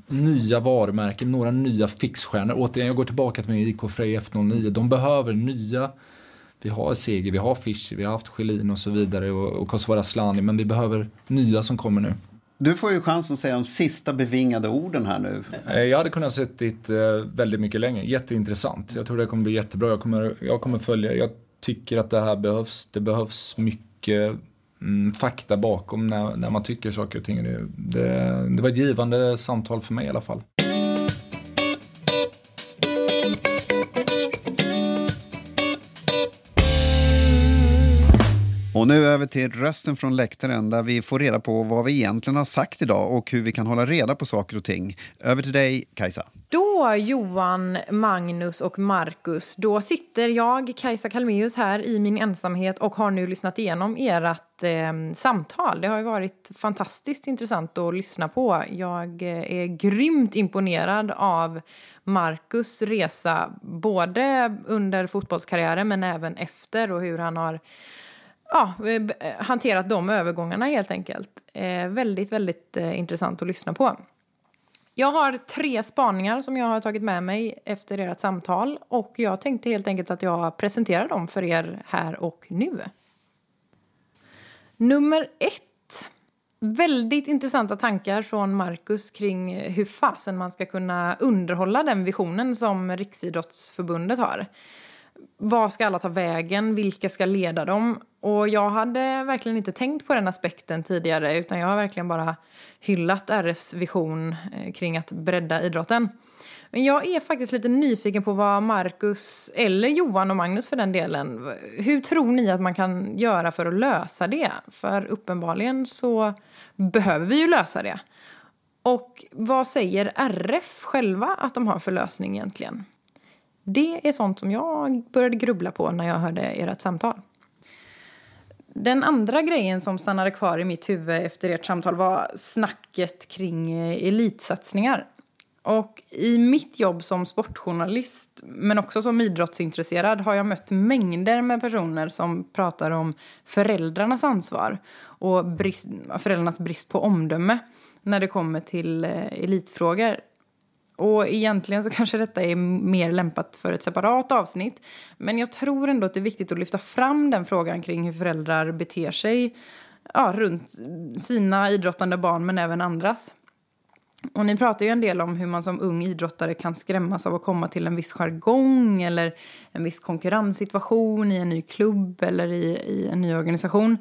nya varumärken, några nya fixstjärnor. Återigen, jag går tillbaka till min IK Frej F09. De behöver nya vi har Seger, vi har Fischer, vi har haft Schelin och så vidare och, och Kosovare Asllani, men vi behöver nya som kommer nu. Du får ju chansen att säga de sista bevingade orden här nu. Eh, jag hade kunnat sett dit eh, väldigt mycket längre. Jätteintressant. Jag tror det kommer bli jättebra. Jag kommer, jag kommer följa. Jag tycker att det här behövs. Det behövs mycket mm, fakta bakom när, när man tycker saker och ting. Det, det, det var ett givande samtal för mig i alla fall. Och nu över till rösten från läktaren där vi får reda på vad vi egentligen har sagt idag och hur vi kan hålla reda på saker och ting. Över till dig, Kajsa. Då, Johan, Magnus och Marcus, då sitter jag, Kajsa Kalmeus, här i min ensamhet och har nu lyssnat igenom ert eh, samtal. Det har ju varit fantastiskt intressant att lyssna på. Jag eh, är grymt imponerad av Marcus resa, både under fotbollskarriären men även efter och hur han har ja, eh, hanterat de övergångarna helt enkelt. Eh, väldigt, väldigt eh, intressant att lyssna på. Jag har tre spaningar som jag har tagit med mig efter ert samtal och jag tänkte helt enkelt att jag presenterar dem för er här och nu. Nummer ett. Väldigt intressanta tankar från Marcus kring hur fasen man ska kunna underhålla den visionen som Riksidrottsförbundet har. Vad ska alla ta vägen? Vilka ska leda dem? Och jag hade verkligen inte tänkt på den aspekten tidigare utan jag har verkligen bara hyllat RFs vision eh, kring att bredda idrotten. Men jag är faktiskt lite nyfiken på vad Marcus, eller Johan och Magnus för den delen, hur tror ni att man kan göra för att lösa det? För uppenbarligen så behöver vi ju lösa det. Och vad säger RF själva att de har för lösning egentligen? Det är sånt som jag började grubbla på när jag hörde ert samtal. Den andra grejen som stannade kvar i mitt huvud efter ert samtal var snacket kring eh, elitsatsningar. Och i mitt jobb som sportjournalist, men också som idrottsintresserad, har jag mött mängder med personer som pratar om föräldrarnas ansvar och brist, föräldrarnas brist på omdöme när det kommer till eh, elitfrågor. Och egentligen så kanske detta är mer lämpat för ett separat avsnitt. Men jag tror ändå att det är viktigt att lyfta fram den frågan kring hur föräldrar beter sig ja, runt sina idrottande barn men även andras. Och ni pratar ju en del om hur man som ung idrottare kan skrämmas av att komma till en viss jargong eller en viss konkurrenssituation i en ny klubb eller i, i en ny organisation.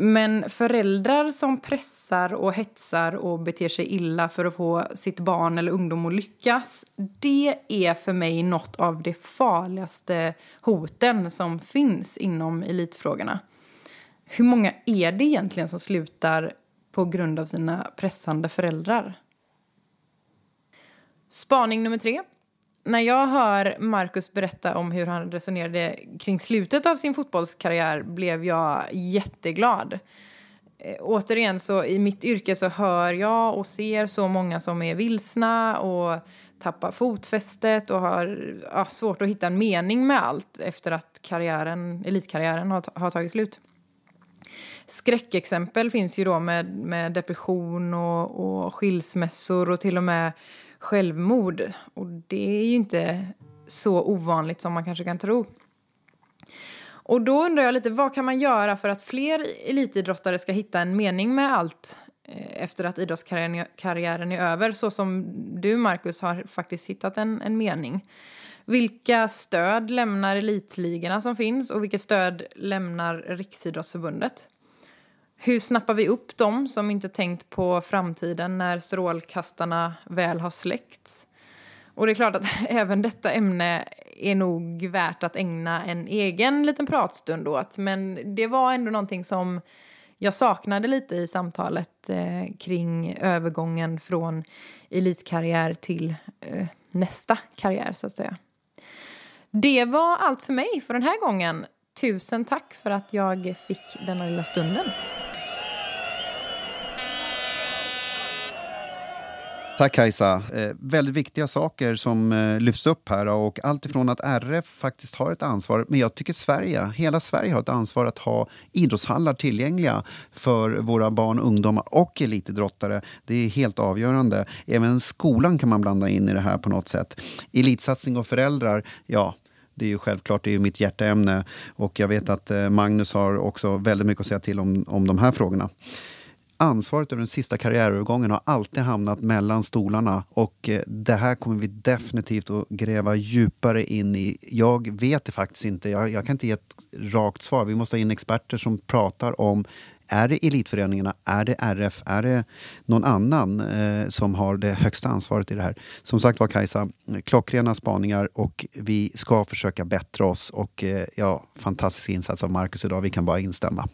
Men föräldrar som pressar och hetsar och beter sig illa för att få sitt barn eller ungdom att lyckas, det är för mig något av de farligaste hoten som finns inom elitfrågorna. Hur många är det egentligen som slutar på grund av sina pressande föräldrar? Spaning nummer tre när jag hör Marcus berätta om hur han resonerade kring slutet av sin fotbollskarriär blev jag jätteglad. Eh, återigen, så i mitt yrke så hör jag och ser så många som är vilsna och tappar fotfästet och har ja, svårt att hitta en mening med allt efter att karriären, elitkarriären har, har tagit slut. Skräckexempel finns ju då med, med depression och, och skilsmässor och till och med självmord. Och det är ju inte så ovanligt som man kanske kan tro. Och då undrar jag lite, vad kan man göra för att fler elitidrottare ska hitta en mening med allt eh, efter att idrottskarriären är över, så som du, Marcus, har faktiskt hittat en, en mening. Vilka stöd lämnar elitligorna som finns och vilket stöd lämnar Riksidrottsförbundet? Hur snappar vi upp dem som inte tänkt på framtiden när strålkastarna väl har släckts? Och det är klart att även detta ämne är nog värt att ägna en egen liten pratstund åt. Men det var ändå någonting som jag saknade lite i samtalet eh, kring övergången från elitkarriär till eh, nästa karriär, så att säga. Det var allt för mig för den här gången. Tusen tack för att jag fick denna lilla stunden. Tack Kajsa. Eh, väldigt viktiga saker som eh, lyfts upp här. Och allt ifrån att RF faktiskt har ett ansvar, men jag tycker Sverige, hela Sverige har ett ansvar att ha idrottshallar tillgängliga för våra barn, ungdomar och elitidrottare. Det är helt avgörande. Även skolan kan man blanda in i det här på något sätt. Elitsatsning och föräldrar, ja, det är ju självklart det är mitt hjärteämne. Och jag vet att eh, Magnus har också väldigt mycket att säga till om, om de här frågorna ansvaret över den sista karriärövergången har alltid hamnat mellan stolarna och eh, det här kommer vi definitivt att gräva djupare in i. Jag vet det faktiskt inte, jag, jag kan inte ge ett rakt svar. Vi måste ha in experter som pratar om är det elitföreningarna, är det RF, är det någon annan eh, som har det högsta ansvaret i det här? Som sagt var Kajsa, klockrena spaningar och vi ska försöka bättra oss och eh, ja, fantastisk insats av Marcus idag. Vi kan bara instämma.